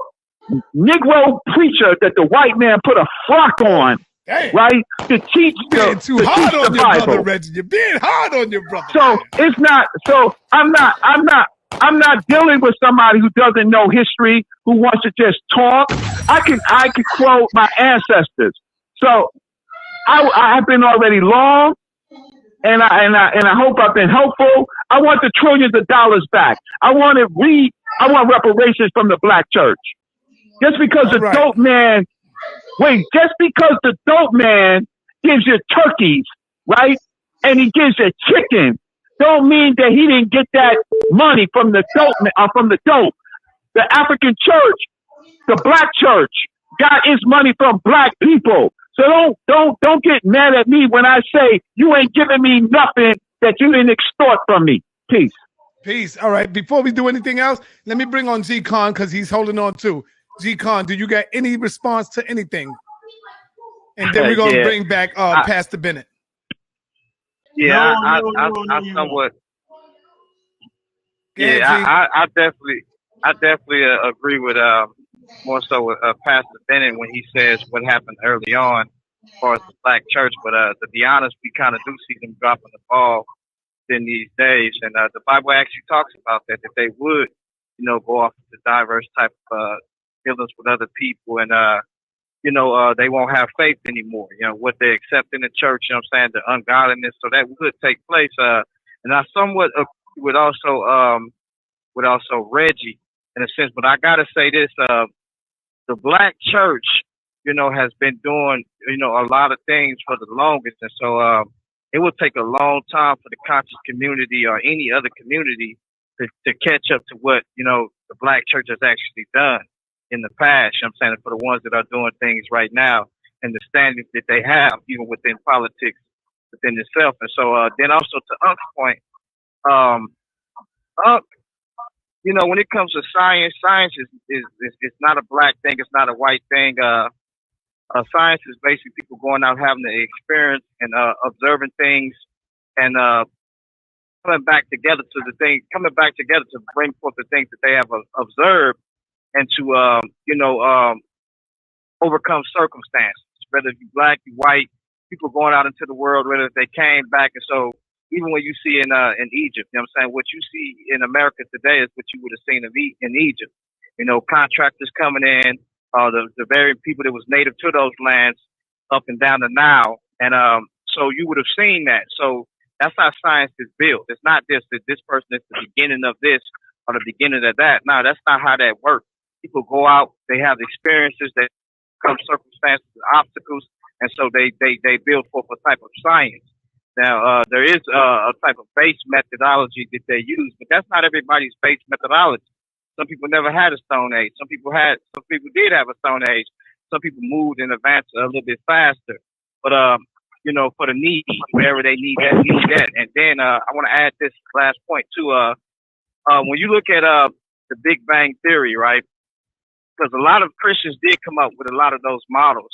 Negro preacher that the white man put a frock on. Damn. Right to teach the, too to hard on your Bible. brother, Reggie. You're being hard on your brother. So it's not. So I'm not. I'm not. I'm not dealing with somebody who doesn't know history, who wants to just talk. I can I can quote my ancestors. So I, I have been already long and I and I and I hope I've been helpful. I want the trillions of dollars back. I want to re I want reparations from the black church. Just because All the right. dope man wait, just because the dope man gives you turkeys, right? And he gives you chicken, don't mean that he didn't get that money from the dope uh, from the dope. The African church, the black church, got its money from black people. So don't don't don't get mad at me when I say you ain't giving me nothing that you didn't extort from me. Peace. Peace. All right. Before we do anything else, let me bring on Z Con because he's holding on too. Z Con, do you got any response to anything? And then we're gonna Yeah. bring back uh I- Pastor Bennett. Yeah, No, I, no, I, no, I, no, I no. somewhat Go ahead, Yeah, Z. I, I, I definitely, I definitely uh, agree with um, more so with uh, Pastor Bennett when he says what happened early on as far as the black church. But uh, to be honest, we kind of do see them dropping the ball in these days, and uh, the Bible actually talks about that that they would, you know, go off to diverse type of uh, dealings with other people, and uh, you know, uh, they won't have faith anymore. You know, what they accept in the church, you know what I'm saying, the ungodliness. So that would take place. Uh, and I somewhat with also um, with also Reggie in a sense. But I gotta say this: uh, the black church, you know, has been doing you know a lot of things for the longest, and so um, it will take a long time for the conscious community or any other community to, to catch up to what you know the black church has actually done in the past. You know I'm saying for the ones that are doing things right now and the standings that they have, even within politics within itself. And so uh, then also to Unk's point, um, Unk, you know, when it comes to science, science is, is, is, not a black thing. It's not a white thing. Uh, uh, science is basically people going out having the experience and uh, observing things and uh, coming back together to the thing, coming back together to bring forth the things that they have uh, observed and to, um, you know, um, overcome circumstances, whether you black, you white, people going out into the world, whether they came back. And so even when you see in, uh, in Egypt, you know what I'm saying? What you see in America today is what you would have seen in Egypt. You know, contractors coming in, uh, the, the very people that was native to those lands up and down the Nile. And, um, so you would have seen that. So that's how science is built. It's not just that this person is the beginning of this or the beginning of that. No, that's not how that works. People go out, they have experiences that come circumstances, obstacles, and so they, they, they build forth a type of science. Now, uh, there is uh, a type of base methodology that they use, but that's not everybody's base methodology. Some people never had a stone age. Some people had, some people did have a stone age. Some people moved and advanced a little bit faster. But, um, you know, for the need, wherever they need that, need that. And then, uh, I want to add this last point too. Uh, uh, when you look at, uh, the Big Bang Theory, right? Because a lot of Christians did come up with a lot of those models.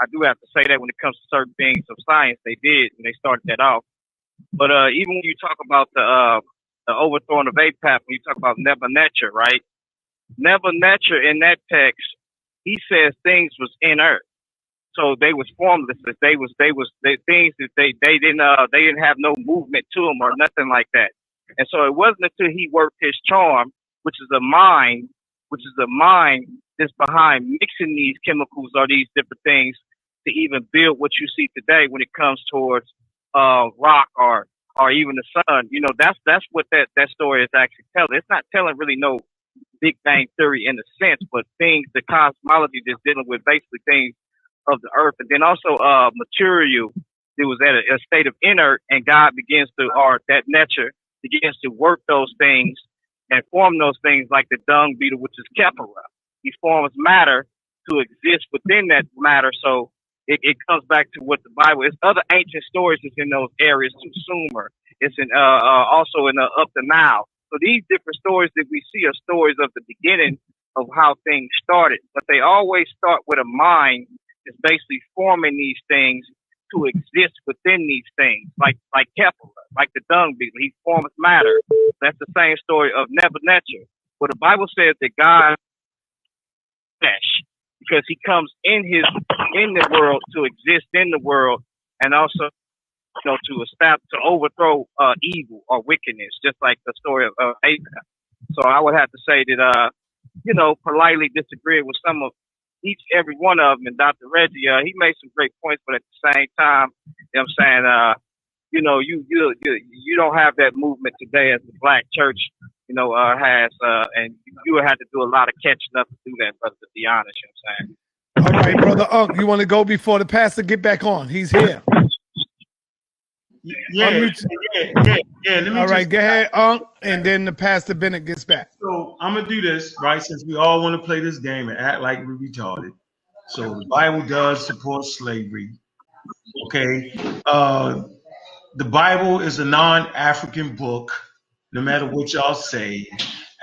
I do have to say that when it comes to certain things of science, they did when they started that off. But uh, even when you talk about the uh, the overthrowing of Apep, when you talk about Nebuchadnezzar, right? Nebuchadnezzar in that text, he says things was inert, so they was formless. They was they was they, things that they they didn't uh they didn't have no movement to them or nothing like that. And so it wasn't until he worked his charm, which is a mind, which is a mind that's behind mixing these chemicals or these different things to even build what you see today when it comes towards uh, rock or or even the sun. You know, that's that's what that that story is actually telling. It's not telling really no Big Bang theory in a sense, but things the cosmology that's dealing with basically things of the earth, and then also uh material that was at a, a state of inert, and God begins to or that nature begins to work those things and form those things like the dung beetle, which is Khepera. He forms matter to exist within that matter. So it, it comes back to what the Bible is. Other ancient stories is in those areas too. Sumer. It's in uh, uh also in uh, up to now. So these different stories that we see are stories of the beginning of how things started, but they always start with a mind that's basically forming these things to exist within these things, like like Kepler, like the dung beetle. He forms matter. That's the same story of Nebuchadnezzar. But the Bible says that God flesh because he comes in his in the world to exist in the world and also you know to establish to overthrow uh, evil or wickedness, just like the story of uh. So I would have to say that uh, you know, politely disagree with some of each every one of them. And Dr. Reggie, uh, he made some great points, but at the same time, you know what I'm saying, uh, you know, you you you don't have that movement today as the black church, you know, uh, has, uh, and you would have to do a lot of catching up to do that, brother. To be honest, you know what I'm saying. All right, brother Unc, you want to go before the pastor get back on? He's here. Yeah, Unmute- yeah, yeah, yeah. Let me All right, just- go ahead, Unc, and then the pastor Bennett gets back. So I'm gonna do this, right? Since we all want to play this game and act like we're retarded. So the Bible does support slavery. Okay. Uh the Bible is a non-African book, no matter what y'all say.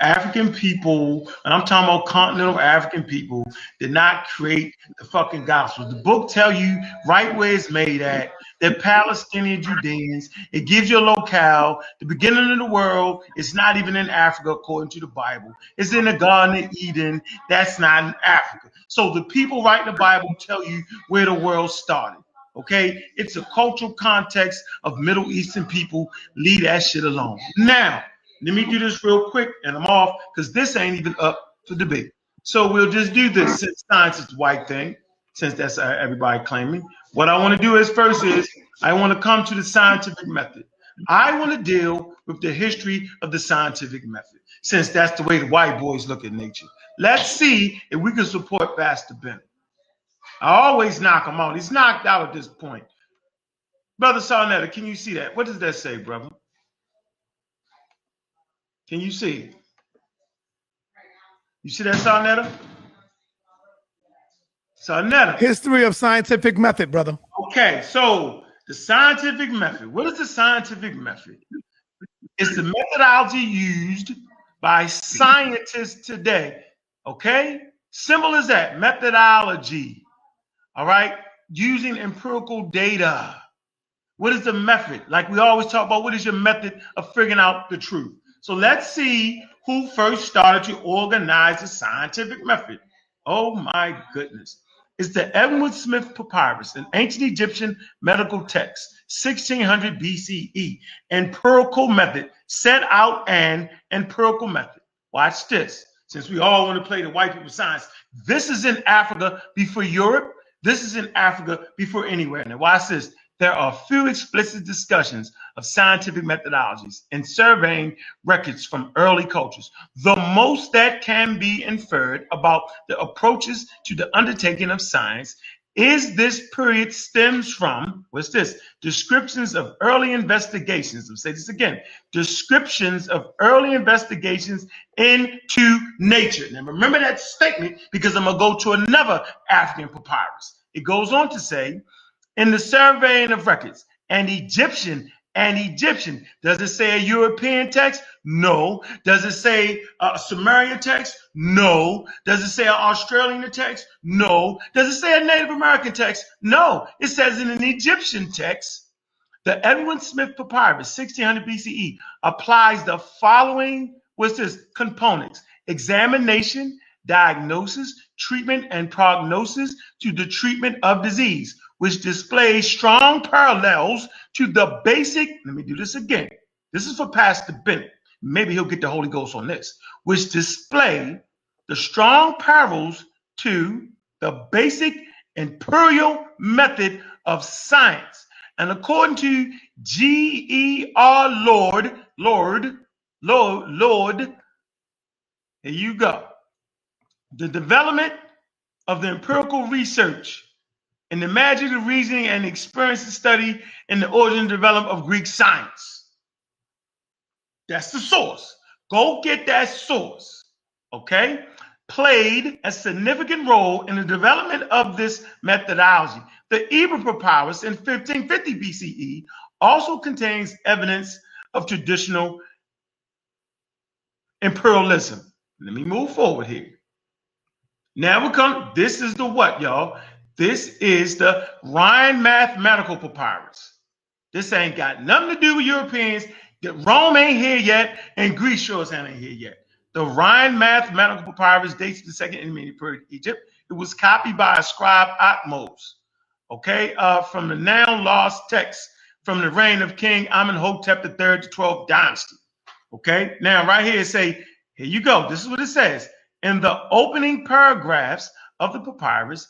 African people, and I'm talking about continental African people, did not create the fucking gospel. The book tell you right where it's made at. They're Palestinian Judeans. It gives you a locale. The beginning of the world is not even in Africa, according to the Bible. It's in the Garden of Eden. That's not in Africa. So the people writing the Bible tell you where the world started. Okay, it's a cultural context of Middle Eastern people. Leave that shit alone. Now, let me do this real quick, and I'm off because this ain't even up for debate. So we'll just do this since science is white thing, since that's everybody claiming. What I want to do is first is I want to come to the scientific method. I want to deal with the history of the scientific method, since that's the way the white boys look at nature. Let's see if we can support Pastor Bennett. I always knock him out. He's knocked out at this point. Brother Sarnetta, can you see that? What does that say, brother? Can you see? It? You see that, Sarnetta? Sarnetta. History of scientific method, brother. Okay, so the scientific method. What is the scientific method? It's the methodology used by scientists today. Okay, simple as that. Methodology. All right, using empirical data. What is the method? Like we always talk about, what is your method of figuring out the truth? So let's see who first started to organize the scientific method. Oh my goodness. It's the Edwin Smith Papyrus, an ancient Egyptian medical text, 1600 BCE. Empirical method, set out an empirical method. Watch this. Since we all want to play the white people science, this is in Africa before Europe. This is in Africa before anywhere. Now, watch this. There are few explicit discussions of scientific methodologies in surveying records from early cultures. The most that can be inferred about the approaches to the undertaking of science is this period stems from, what's this? Descriptions of early investigations. I'll say this again. Descriptions of early investigations into nature. Now remember that statement because I'm going to go to another African papyrus. It goes on to say, in the surveying of records, an Egyptian, an Egyptian. Does it say a European text? No. Does it say a Sumerian text? No. Does it say an Australian text? No. Does it say a Native American text? No. It says in an Egyptian text, the Edwin Smith Papyrus, 1600 BCE, applies the following, what's this, components, examination, diagnosis, treatment, and prognosis to the treatment of disease which displays strong parallels to the basic. Let me do this again. This is for Pastor Bennett. Maybe he'll get the Holy Ghost on this, which display the strong parallels to the basic imperial method of science. And according to G.E.R. Lord, Lord, Lord, Lord, here you go. The development of the empirical research and the magic of reasoning and experience study in the origin and development of Greek science. That's the source. Go get that source. Okay? Played a significant role in the development of this methodology. The Eber Papyrus in 1550 BCE also contains evidence of traditional imperialism. Let me move forward here. Now we come, this is the what, y'all? This is the Rhind Mathematical Papyrus. This ain't got nothing to do with Europeans. Rome ain't here yet, and Greece sure as hell ain't here yet. The Rhind Mathematical Papyrus dates to the second intermediate period of Egypt. It was copied by a scribe Atmos, okay, uh, from the now lost text from the reign of King Amenhotep III to 12th dynasty. Okay, now right here it say, here you go. This is what it says. In the opening paragraphs of the papyrus,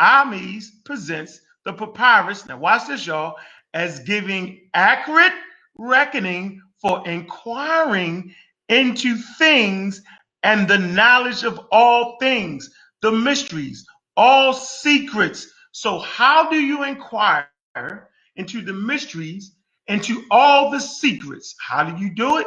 Ahmes presents the papyrus. Now, watch this, y'all, as giving accurate reckoning for inquiring into things and the knowledge of all things, the mysteries, all secrets. So, how do you inquire into the mysteries, into all the secrets? How do you do it?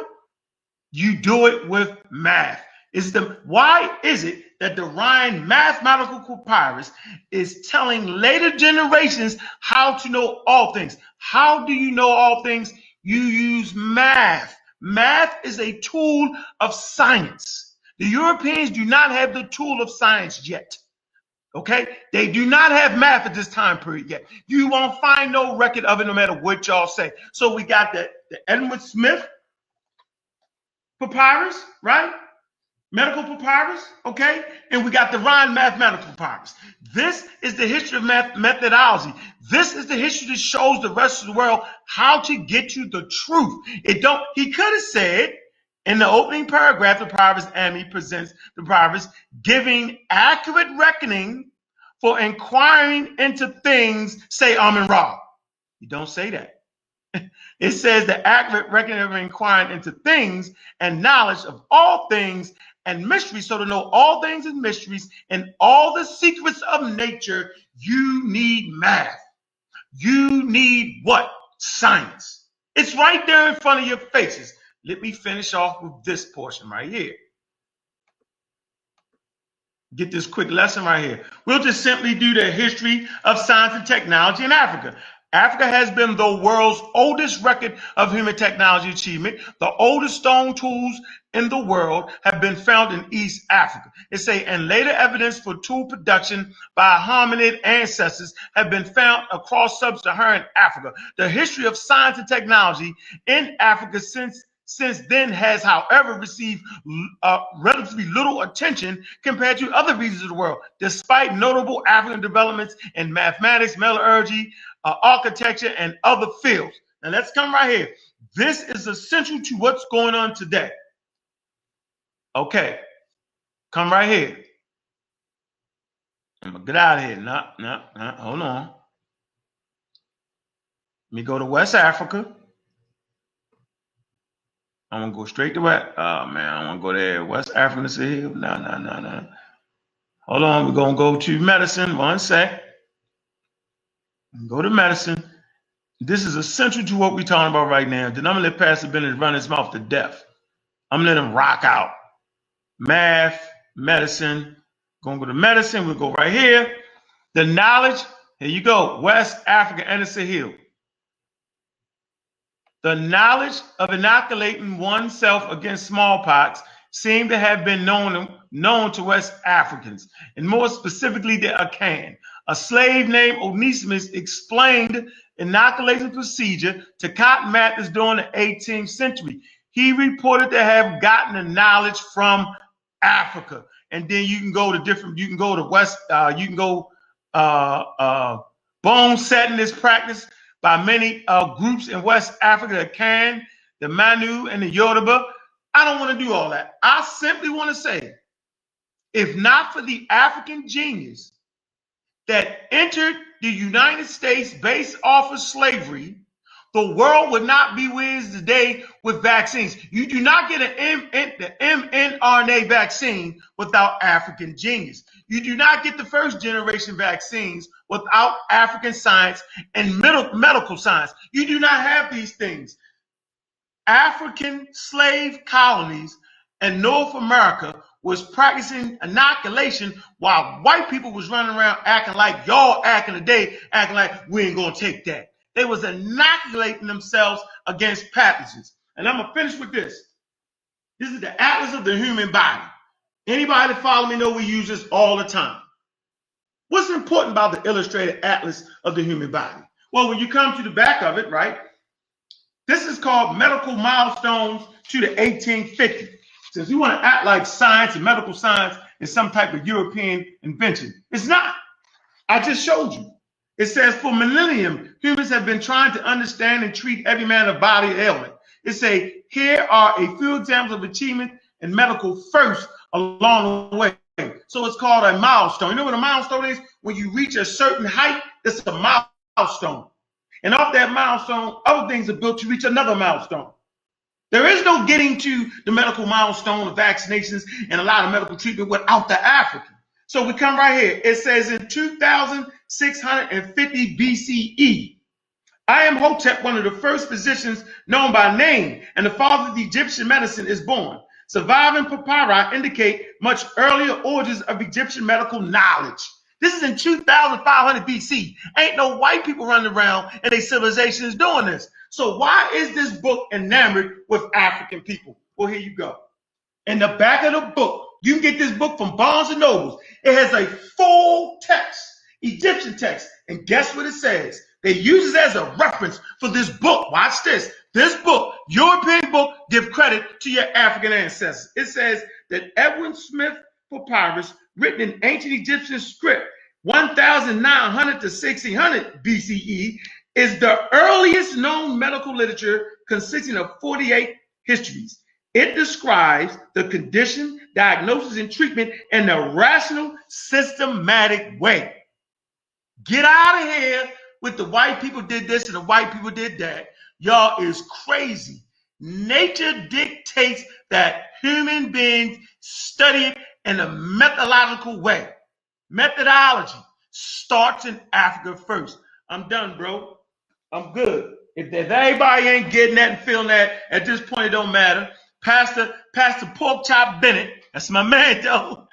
You do it with math. Is the why is it that the Rhind mathematical papyrus is telling later generations how to know all things? How do you know all things? You use math. Math is a tool of science. The Europeans do not have the tool of science yet. Okay? They do not have math at this time period yet. You won't find no record of it no matter what y'all say. So we got the, the Edwin Smith papyrus, right? Medical papyrus, okay? And we got the Rhind mathematical papyrus. This is the history of math methodology. This is the history that shows the rest of the world how to get to the truth. It don't, he could have said in the opening paragraph, the papyrus Ami presents the papyrus giving accurate reckoning for inquiring into things, say Amun Ra. You don't say that. [LAUGHS] It says the accurate reckoning of inquiring into things and knowledge of all things and mysteries. So to know all things and mysteries and all the secrets of nature, you need math. You need what? Science. It's right there in front of your faces. Let me finish off with this portion right here. Get this quick lesson right here. We'll just simply do the history of science and technology in Africa. Africa has been the world's oldest record of human technology achievement. The oldest stone tools in the world have been found in East Africa. It say, and later evidence for tool production by hominid ancestors have been found across sub-Saharan Africa. The history of science and technology in Africa since since then has, however, received uh, relatively little attention compared to other regions of the world, despite notable African developments in mathematics, metallurgy, uh, architecture, and other fields. Now let's come right here. This is essential to what's going on today. Okay, come right here. I'm gonna get out of here. No, no, no, hold on. Let me go to West Africa. I'm gonna go straight to West. Oh man, I want to go there. West Africa. No, no, no, no. Hold on, we're gonna go to medicine. One sec. Go to medicine. This is essential to what we're talking about right now. Then I'm gonna let Pastor Bennett run his mouth to death. I'm gonna let him rock out. Math, medicine. Gonna go to medicine. We'll go right here. The knowledge. Here you go. West Africa, Anderson Hill. The knowledge of inoculating oneself against smallpox seemed to have been known, known to West Africans, and more specifically the Akan. A slave named Onesimus explained inoculation procedure to Cotton Mather during the 18th century. He reported to have gotten the knowledge from Africa. And then you can go to different, you can go to West, uh, you can go uh, uh, bone setting is practice by many uh, groups in West Africa, the Kan, the Manu, and the Yoruba. I don't want to do all that. I simply want to say, if not for the African genius that entered the United States based off of slavery, the world would not be where it is today with vaccines. You do not get an M- the mRNA vaccine without African genius. You do not get the first generation vaccines without African science and medical, medical science. You do not have these things. African slave colonies in North America was practicing inoculation while white people was running around acting like y'all acting today, acting like we ain't gonna take that. They was inoculating themselves against pathogens. And I'm gonna finish with this. This is the atlas of the human body. Anybody that follow me know we use this all the time. What's important about the illustrated atlas of the human body? Well, when you come to the back of it, right? This is called medical milestones to the 1850s. Since we want to act like science and medical science is some type of European invention, it's not. I just showed you. It says for millennium, humans have been trying to understand and treat every man of body ailment. It say here are a few examples of achievement in medical first along the way. So it's called a milestone. You know what a milestone is? When you reach a certain height, it's a milestone. And off that milestone, other things are built to reach another milestone. There is no getting to the medical milestone of vaccinations and a lot of medical treatment without the African. So we come right here. It says in 2650 BCE, Imhotep, one of the first physicians known by name, and the father of the Egyptian medicine is born. Surviving papyri indicate much earlier origins of Egyptian medical knowledge. This is in 2500 BC. Ain't no white people running around and their civilization is doing this. So why is this book enamored with African people? Well, here you go. In the back of the book, you can get this book from Barnes and Nobles. It has a full text, Egyptian text, and guess what it says? They use it as a reference for this book. Watch this. This book, European book, give credit to your African ancestors. It says that Edwin Smith papyrus, written in ancient Egyptian script, 1900 to 1600 BCE, is the earliest known medical literature consisting of 48 histories. It describes the condition, diagnosis, and treatment in a rational, systematic way. Get out of here with the white people did this and the white people did that. Y'all is crazy. Nature dictates that human beings study it in a methodological way. Methodology starts in Africa first. I'm done, bro. I'm good. If, if anybody ain't getting that and feeling that at this point, it don't matter. Pastor, Pastor Pork Chop Bennett, that's my man, [LAUGHS] though.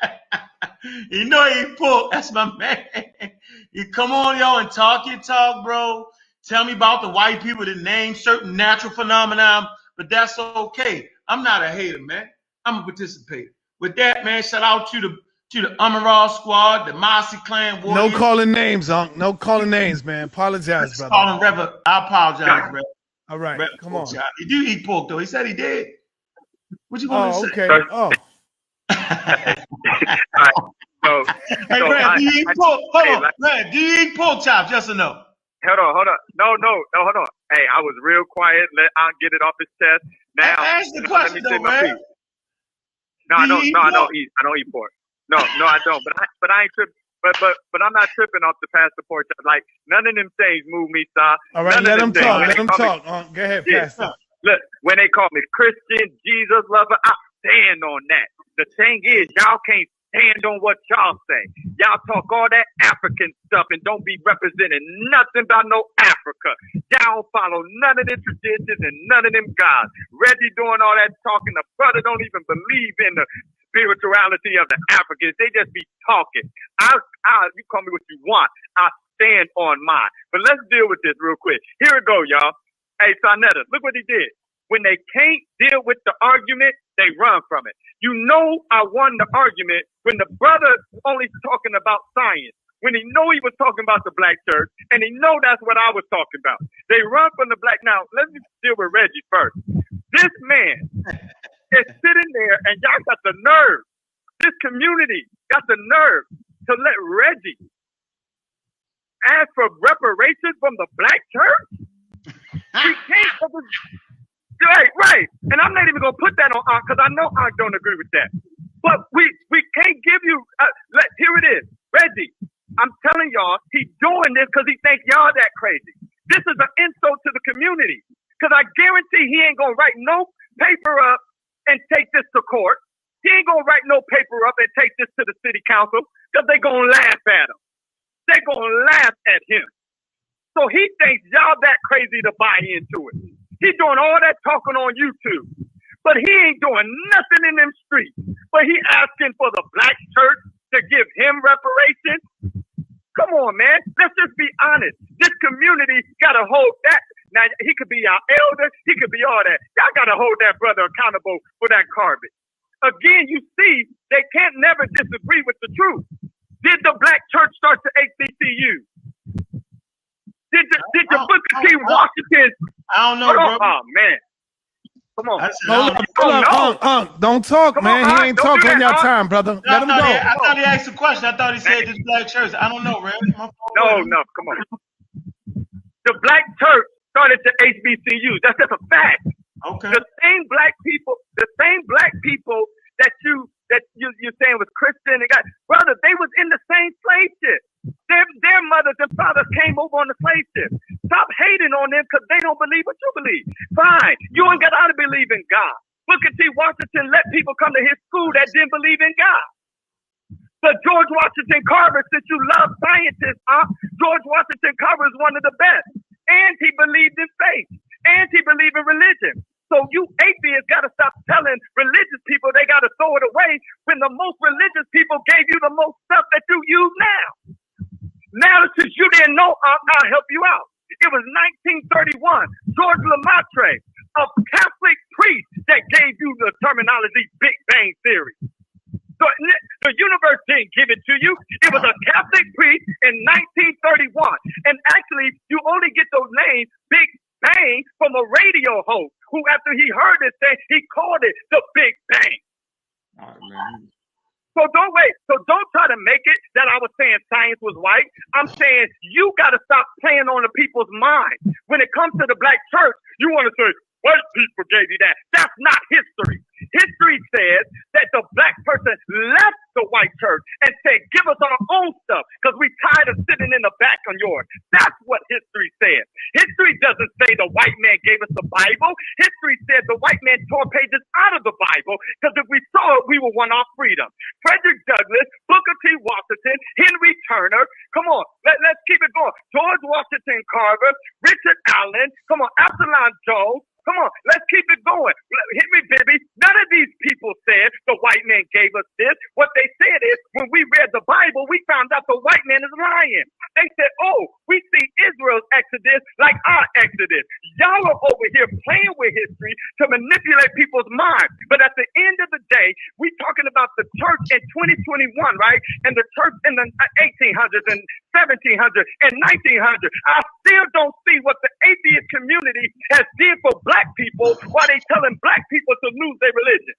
you know he pork, that's my man. You come on, y'all, and talk your talk, bro. Tell me about the white people that name certain natural phenomena, but that's okay. I'm not a hater, man. I'm a participator. With that, man, shout out to the to the Amaral squad, the Mossy clan Warriors. No calling names, Unc. No calling names, man. Apologize, Let's brother. call him Reverend. I apologize, Reverend. All right, Reverend come on. Pork Chop. He do eat pork though. He said he did. What you want Oh, to say? okay. Oh, [LAUGHS] So, Hey, So Rev, I- do you eat I- pork? Hold hey, on, like- Rev, do you eat pork chops? Yes or no? hold on, hold on. No, no, no, hold on. Hey, I was real quiet. Let I'll get it off his chest. Now, Ask the let me question say though, my Rev. piece. No, I don't. No, I don't eat. I don't eat pork. No, no, I don't. But I, but I ain't tripping. But but but I'm not tripping off the pastor porch. Like none of them things move me, sir. all right. None Let them talk. Let them When they call talk. Unc. Go ahead, Yeah. Pastor. Look, when they call me Christian, Jesus lover, I stand on that. The thing is, y'all can't stand on what y'all say. Y'all talk all that African stuff and don't be representing nothing about no Africa. Y'all don't follow none of the traditions and none of them gods. Reggie doing all that talking. The brother don't even believe in the spirituality of the Africans. They just be talking. I, I, you call me what you want. I stand on mine. But let's deal with this real quick. Here we go, y'all. Hey, Sonetta, look what he did. When they can't deal with the argument, they run from it. You know I won the argument when the brother only talking about science. When he know he was talking about the black church, and he know that's what I was talking about. They run from the black. Now let me deal with Reggie first. This man is sitting there, and y'all got the nerve. This community got the nerve to let Reggie ask for reparations from the black church. [LAUGHS] We can't. Right, right. And I'm not even gonna put that on Ark because I know Ark don't agree with that. But we we can't give you. Uh, let, here it is, Reggie. I'm telling y'all, he's doing this because he think y'all that crazy. This is an insult to the community. Because I guarantee he ain't gonna write no paper up and take this to court. He ain't gonna write no paper up and take this to the city council because they gonna laugh at him. They gonna laugh at him. So he thinks y'all that crazy to buy into it. He doing all that talking on YouTube, but he ain't doing nothing in them streets. But he asking for the black church to give him reparations. Come on, man. Let's just be honest. This community gotta hold that. Now he could be our elder, he could be all that. Y'all gotta hold that brother accountable for that garbage. Again, you see, they can't never disagree with the truth. Did the black church start the HBCU? Did the, did the I- Booker I- T. I- Washington? I don't know, bro. oh man, come on. I said, Hold I on, don't- hold on, no. Unc, Unc. Don't talk, Come man. on, he ain't don't talking that, your Unc. time, brother. I Let him thought, he, go. I thought he asked a question. I thought he said this black church. I don't know, Rev. My fault. No, no, come on. The black church started the HBCU. That's just a fact. Okay. The same black people, the same black people that you that you you're saying was Christian and God. brother, they was in the same slave ship. Their mothers, their grandmothers and fathers came over on the slave ship. Stop hating on them because they don't believe what you believe. Fine. You ain't got to believe in God. Booker T. Washington let people come to his school that didn't believe in God. But George Washington Carver, since you love scientists, huh? George Washington Carver is one of the best. And he believed in faith. And he believed in religion. So you atheists got to stop telling religious people they got to throw it away when the most religious people gave you the most stuff that you use now. Now, since you didn't know, I'll, I'll help you out. It was 1931. George Lemaitre, a Catholic priest, that gave you the terminology Big Bang Theory. So the universe didn't give it to you. It was a Catholic priest in 1931. And actually, you only get those names, Big Bang, from a radio host who, after he heard this thing, he called it the Big Bang. All right, man. So don't wait. So don't try to make it that I was saying science was white. I'm saying you got to stop playing on the people's mind. When it comes to the black church, you want to say white people gave you that. That's not history. History says that the black person left the white church and said, "Give us our own stuff because we tired of sitting in the back on yours." That's what history says. History doesn't say the white man gave us the Bible. History said the white man tore pages out of the Bible because if we saw it, we would want our freedom. Frederick Douglass, Booker T. Washington, Henry Turner. Come on, let, let's keep it going. George Washington Carver, Richard Allen. Come on, Absalom Jones. Come on, let's keep it going. Hit me, baby. None of these people said the white man gave us this. What they said is when we read the Bible, we found out the white man is lying. They said, oh, we see Israel's exodus like our exodus. Y'all are over here playing with history to manipulate people's minds. But at the end of the day, we're talking about the church in 2021, right? And the church in the 1800s and 1700s and 1900s. I still don't see what the atheist community has did for black people while they telling black people to lose their religion.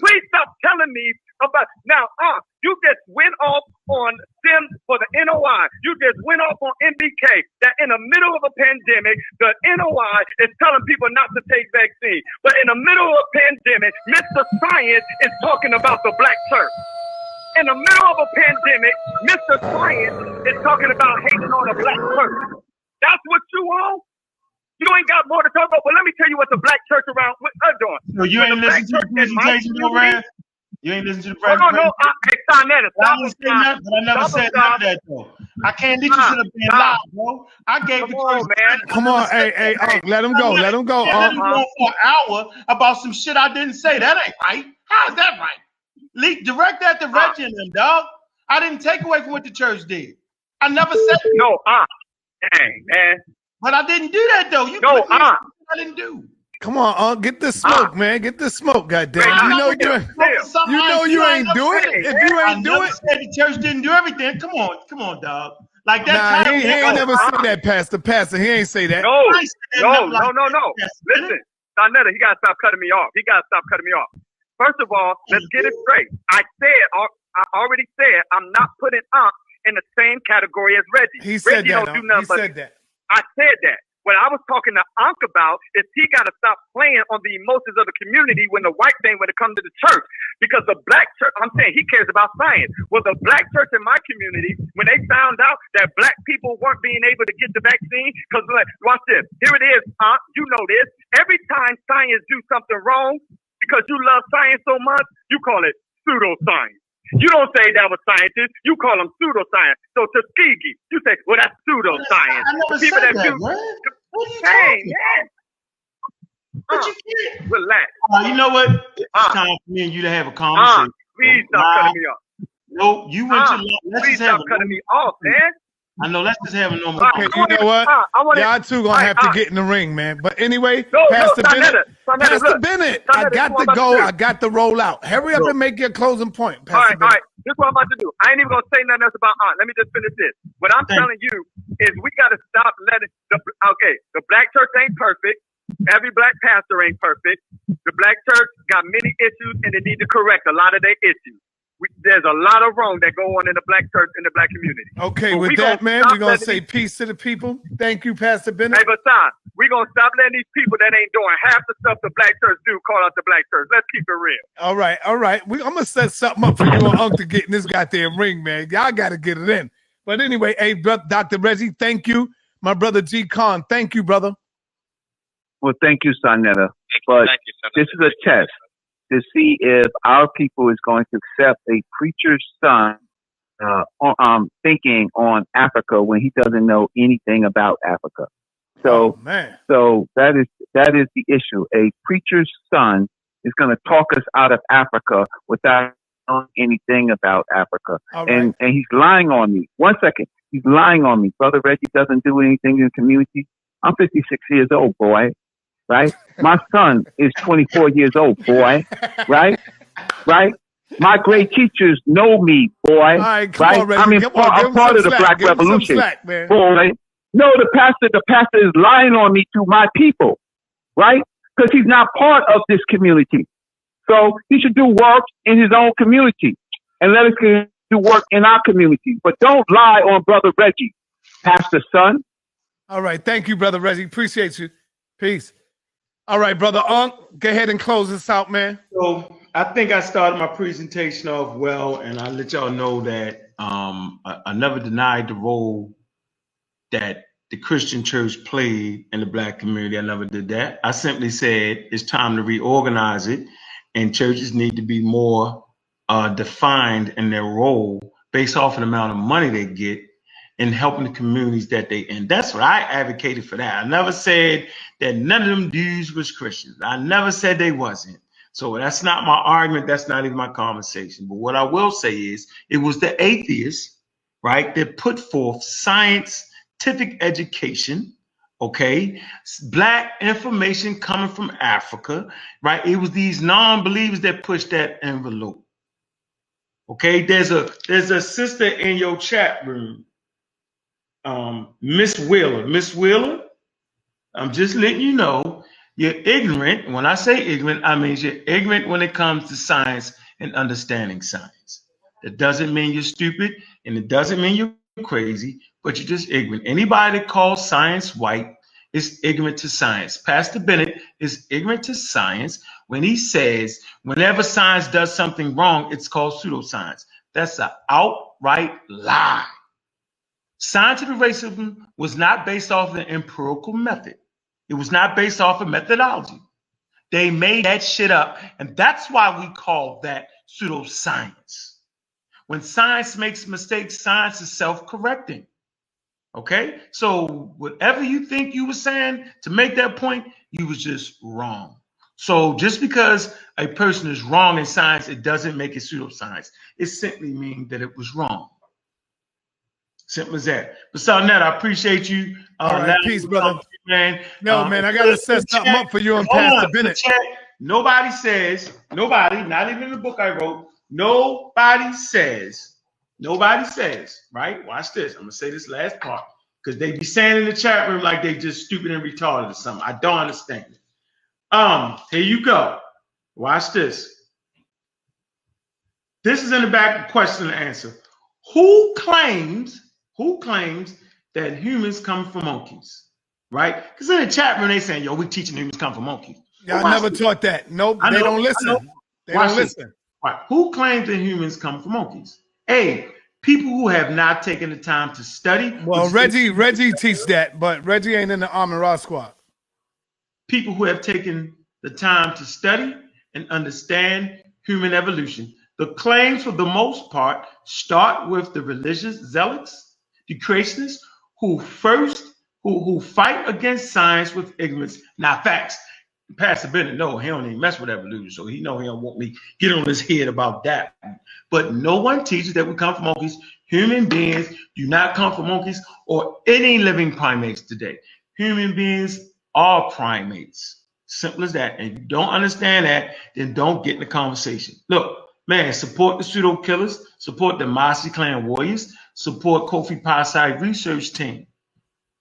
Please stop telling me about now. Uh, you just went off on them for the NOI. You just went off on MBK. That in the middle of a pandemic, the NOI is telling people not to take vaccine. But in the middle of a pandemic, Mr. Science is talking about the black church. In the middle of a pandemic, Mr. Science is talking about hating on the black church. That's what you want? You ain't got more to talk about. But let me tell you what the black church around with us doing. No, you ain't black to the church presentation, Rand? You ain't listened to the Oh, no, no, presentation? I, hey, Sonetta, I stop didn't it, say stop. nothing, but I never Stop said it, none of that though. I can't let you Stop, sit up there and bro. I gave Come the on, man. Come on, said hey, hey, let him go, let him go, Yeah, let Unc. me go for an hour about some shit I didn't say. That ain't right. How is that right? Le- direct that to Reggie and them, dog. I didn't take away from what the church did. I never said it, No, uh, dang, man. but I didn't do that though. You No, put uh. I didn't do. Come on, Unc, get the ah. smoke, man. Get the smoke, goddamn. Man, You know you ain't, Something you know you ain't never do it. If you I ain't do it, said the church didn't do everything. Come on, come on, dog. Like that nah, he, he ain't never said that, Pastor. Pastor, he ain't say that. No, I no, no, no, no. that. Listen, Sonetta, he gotta stop cutting me off. He gotta stop cutting me off. First of all, let's get it straight. I said, I already said, I'm not putting Unc in the same category as Reggie. He said Reggie that. don't do nothing He said that. I said that. What I was talking to Unc about is he got to stop playing on the emotions of the community when the white thing when it comes to the church. Because the black church, I'm saying he cares about science. Well, the black church in my community, when they found out that black people weren't being able to get the vaccine, because like, watch this. Here it is. You know this. Every time science do something wrong, because you love science so much, you call it pseudoscience. You don't say that was scientists. You call them pseudoscience. So Tuskegee, you say, well, that's pseudoscience. I never People said that that, do- man. What are you Dang, talking. But Uh, you can't. relax. Uh, you know what? It's Uh, time for me and you to have a uh, conversation. please stop cutting me off. No, you went Uh, to let's Please just have stop a cutting me off, man. I know, let's just have a normal Uh, Okay, you know what? I want to. Y'all two gonna Hey, have to get in the ring, man. But anyway, No, no, Pastor Bennett, Sonetta, Sonetta, Pastor look. Bennett, Sonetta, I got is what to I'm go. to. I got to roll out. Hurry up and make your closing point, All Pastor right, all Bennett. right. This is what I'm about to do. I ain't even gonna say nothing else about Aunt. Let me just finish this. What I'm Thank telling you is we gotta stop letting the okay. The black church ain't perfect. Every black pastor ain't perfect. The black church got many issues and they need to correct a lot of their issues. We, there's a lot of wrong that go on in the black church in the black community. Okay, But with we that, man, we're gonna say these- peace to the people. Thank you, Pastor Bennett. Hey, but son, we gonna stop letting these people that ain't doing half the stuff the black church do call out the black church. Let's keep it real. All right, all right. We, I'm gonna set something up for you and Unc to get in this goddamn ring, man. Y'all got to get it in. But anyway, hey, bro, Dr. Reggie, thank you. My brother G Khan, thank you, brother. Well, thank you, Sonetta. But Thank you, Senator. this is a test to see if our people is going to accept a preacher's son uh, um, thinking on Africa when he doesn't know anything about Africa. So, Oh, man. so that is that is the issue. A preacher's son is going to talk us out of Africa without knowing anything about Africa, right. and and he's lying on me. One second, he's lying on me. Brother Reggie doesn't do anything in the community. I'm 56 years old, boy. Right? My son is 24 years old, boy. Right? Right? My great teachers know me, boy. Right, right? on, I'm in part- on, I'm part of the. Black Give Revolution. slack, boy. No, the pastor, the pastor is lying on me to my people, right? Because he's not part of this community. So he should do work in his own community and let us do work in our community. But don't lie on Brother Reggie, Pastor Son. All right. Thank you, brother Reggie. Appreciate you. Peace. All right, brother Unc, go ahead and close this out, man. So I think I started my presentation off well, and I let y'all know that um, I, I never denied the role that the Christian church played in the black community. I never did that. I simply said it's time to reorganize it, and churches need to be more uh, defined in their role based off of the amount of money they get in helping the communities that they in. That's what I advocated for that. I never said that none of them dudes was Christians. I never said they wasn't. So that's not my argument. That's not even my conversation. But what I will say is it was the atheists, right, that put forth scientific education, okay, black information coming from Africa, right? It was these non-believers that pushed that envelope. Okay, there's a there's a sister in your chat room, um, Miss Wheeler. Miss Wheeler, I'm just letting you know you're ignorant. When I say ignorant, I mean you're ignorant when it comes to science and understanding science. That doesn't mean you're stupid and it doesn't mean you're crazy, but you're just ignorant. Anybody that calls science white is ignorant to science. Pastor Bennett is ignorant to science when he says whenever science does something wrong, it's called pseudoscience. That's an outright lie. Scientific racism was not based off of the empirical method. It was not based off of methodology. They made that shit up, and that's why we call that pseudoscience. When science makes mistakes, science is self-correcting. Okay? So whatever you think you were saying to make that point, you was just wrong. So just because a person is wrong in science, it doesn't make it pseudoscience. It simply means that it was wrong. Simple as that. But Sonette, I appreciate you. Uh, All right, peace, brother. you, man. No, Uh, man, I gotta set something chat- up for you and Pastor on, Bennett. chat, nobody says, nobody, not even the book I wrote, nobody says, nobody says, right? Watch this. I'm gonna say this last part because they be saying in the chat room like they just stupid and retarded or something. I don't understand it. Um, here you go. Watch this. This is in the back question and answer. Who claims, who claims that humans come from monkeys? Right? Because in the chat room, they saying, yo, we teaching humans come from monkeys. Y'all Watch never this. taught that. Nope, I they don't listen. They Watch don't listen. Right. Who claims that humans come from monkeys? A, people who have not taken the time to study. Well, Reggie, Reggie teach that, but Reggie ain't in the Army Raw squad. people who have taken the time to study and understand human evolution. The claims, for the most part, start with the religious zealots, the creationists, who first who, who fight against science with ignorance, not facts. Pastor Bennett, no, he don't even mess with evolution, so he know he don't want me get on his head about that. But no one teaches that we come from monkeys. Human beings do not come from monkeys or any living primates today. Human beings are primates. Simple as that. And you don't understand that, then don't get in the conversation. Look, man, support the pseudo killers, support the Mossy Clan warriors, support Kofi Pasai research team.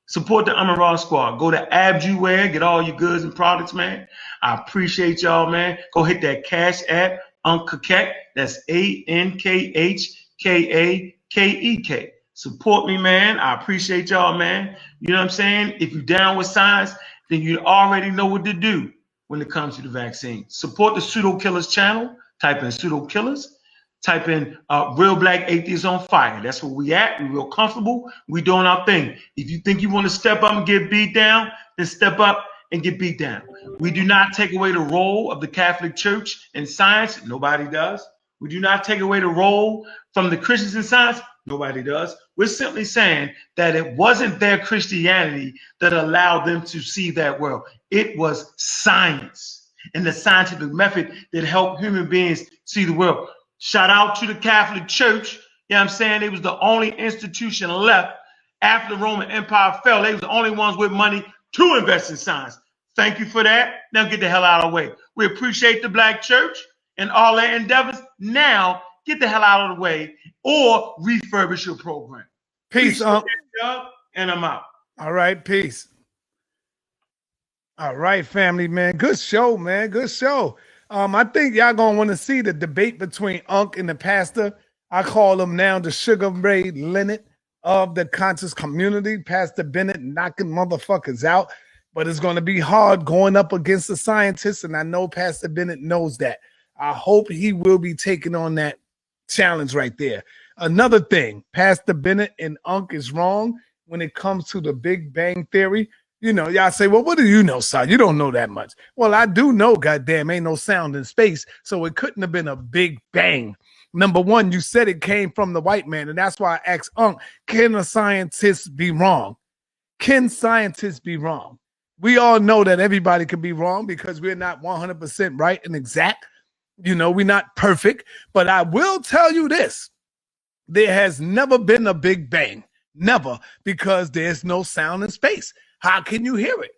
Support the Amaral Squad. Go to Abjuware, get all your goods and products, man. I appreciate y'all, man. Go hit that Cash App, Uncle Keck. That's A N K H K A K E K. Support me, man. I appreciate y'all, man. You know what I'm saying? If you're down with science, then you already know what to do when it comes to the vaccine. Support the Pseudo Killers channel. Type in Pseudo Killers. Type in uh, "real black atheists on fire." That's where we at. We real comfortable. We doing our thing. If you think you want to step up and get beat down, then step up and get beat down. We do not take away the role of the Catholic Church in science. Nobody does. We do not take away the role from the Christians in science. Nobody does. We're simply saying that it wasn't their Christianity that allowed them to see that world. It was science and the scientific method that helped human beings see the world. Shout out to the Catholic Church. You know what I'm saying? It was the only institution left after the Roman Empire fell. They was the only ones with money to invest in science. Thank you for that. Now get the hell out of the way. We appreciate the black church and all their endeavors. Now get the hell out of the way or refurbish your program. Peace, Unc. Doug, And I'm out. All right, peace. All right, family, man. Good show, man. Good show. Um, I think y'all gonna want to see the debate between Unc and the pastor. I call him now the Sugar Ray Leonard of the conscious community. Pastor Bennett knocking motherfuckers out, but it's gonna be hard going up against the scientists, and I know Pastor Bennett knows that. I hope he will be taking on that challenge right there. Another thing, Pastor Bennett and Unc is wrong when it comes to the Big Bang Theory. You know, y'all say, well, what do you know, son? You don't know that much. Well, I do know, goddamn, ain't no sound in space. So it couldn't have been a big bang. Number one, you said it came from the white man. And that's why I asked Unc, can a scientist be wrong? Can scientists be wrong? We all know that everybody can be wrong because we're not 100% right and exact. You know, we're not perfect. But I will tell you this there has never been a big bang. Never, because there's no sound in space. How can you hear it?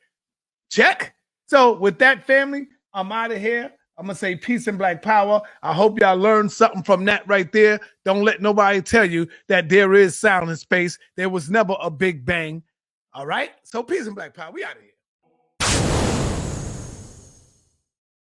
Check. So, with that, family, I'm out of here. I'm gonna say peace and black power. I hope y'all learned something from that right there. Don't let nobody tell you that there is sound in space. There was never a big bang. All right. So peace and black power. We out of here.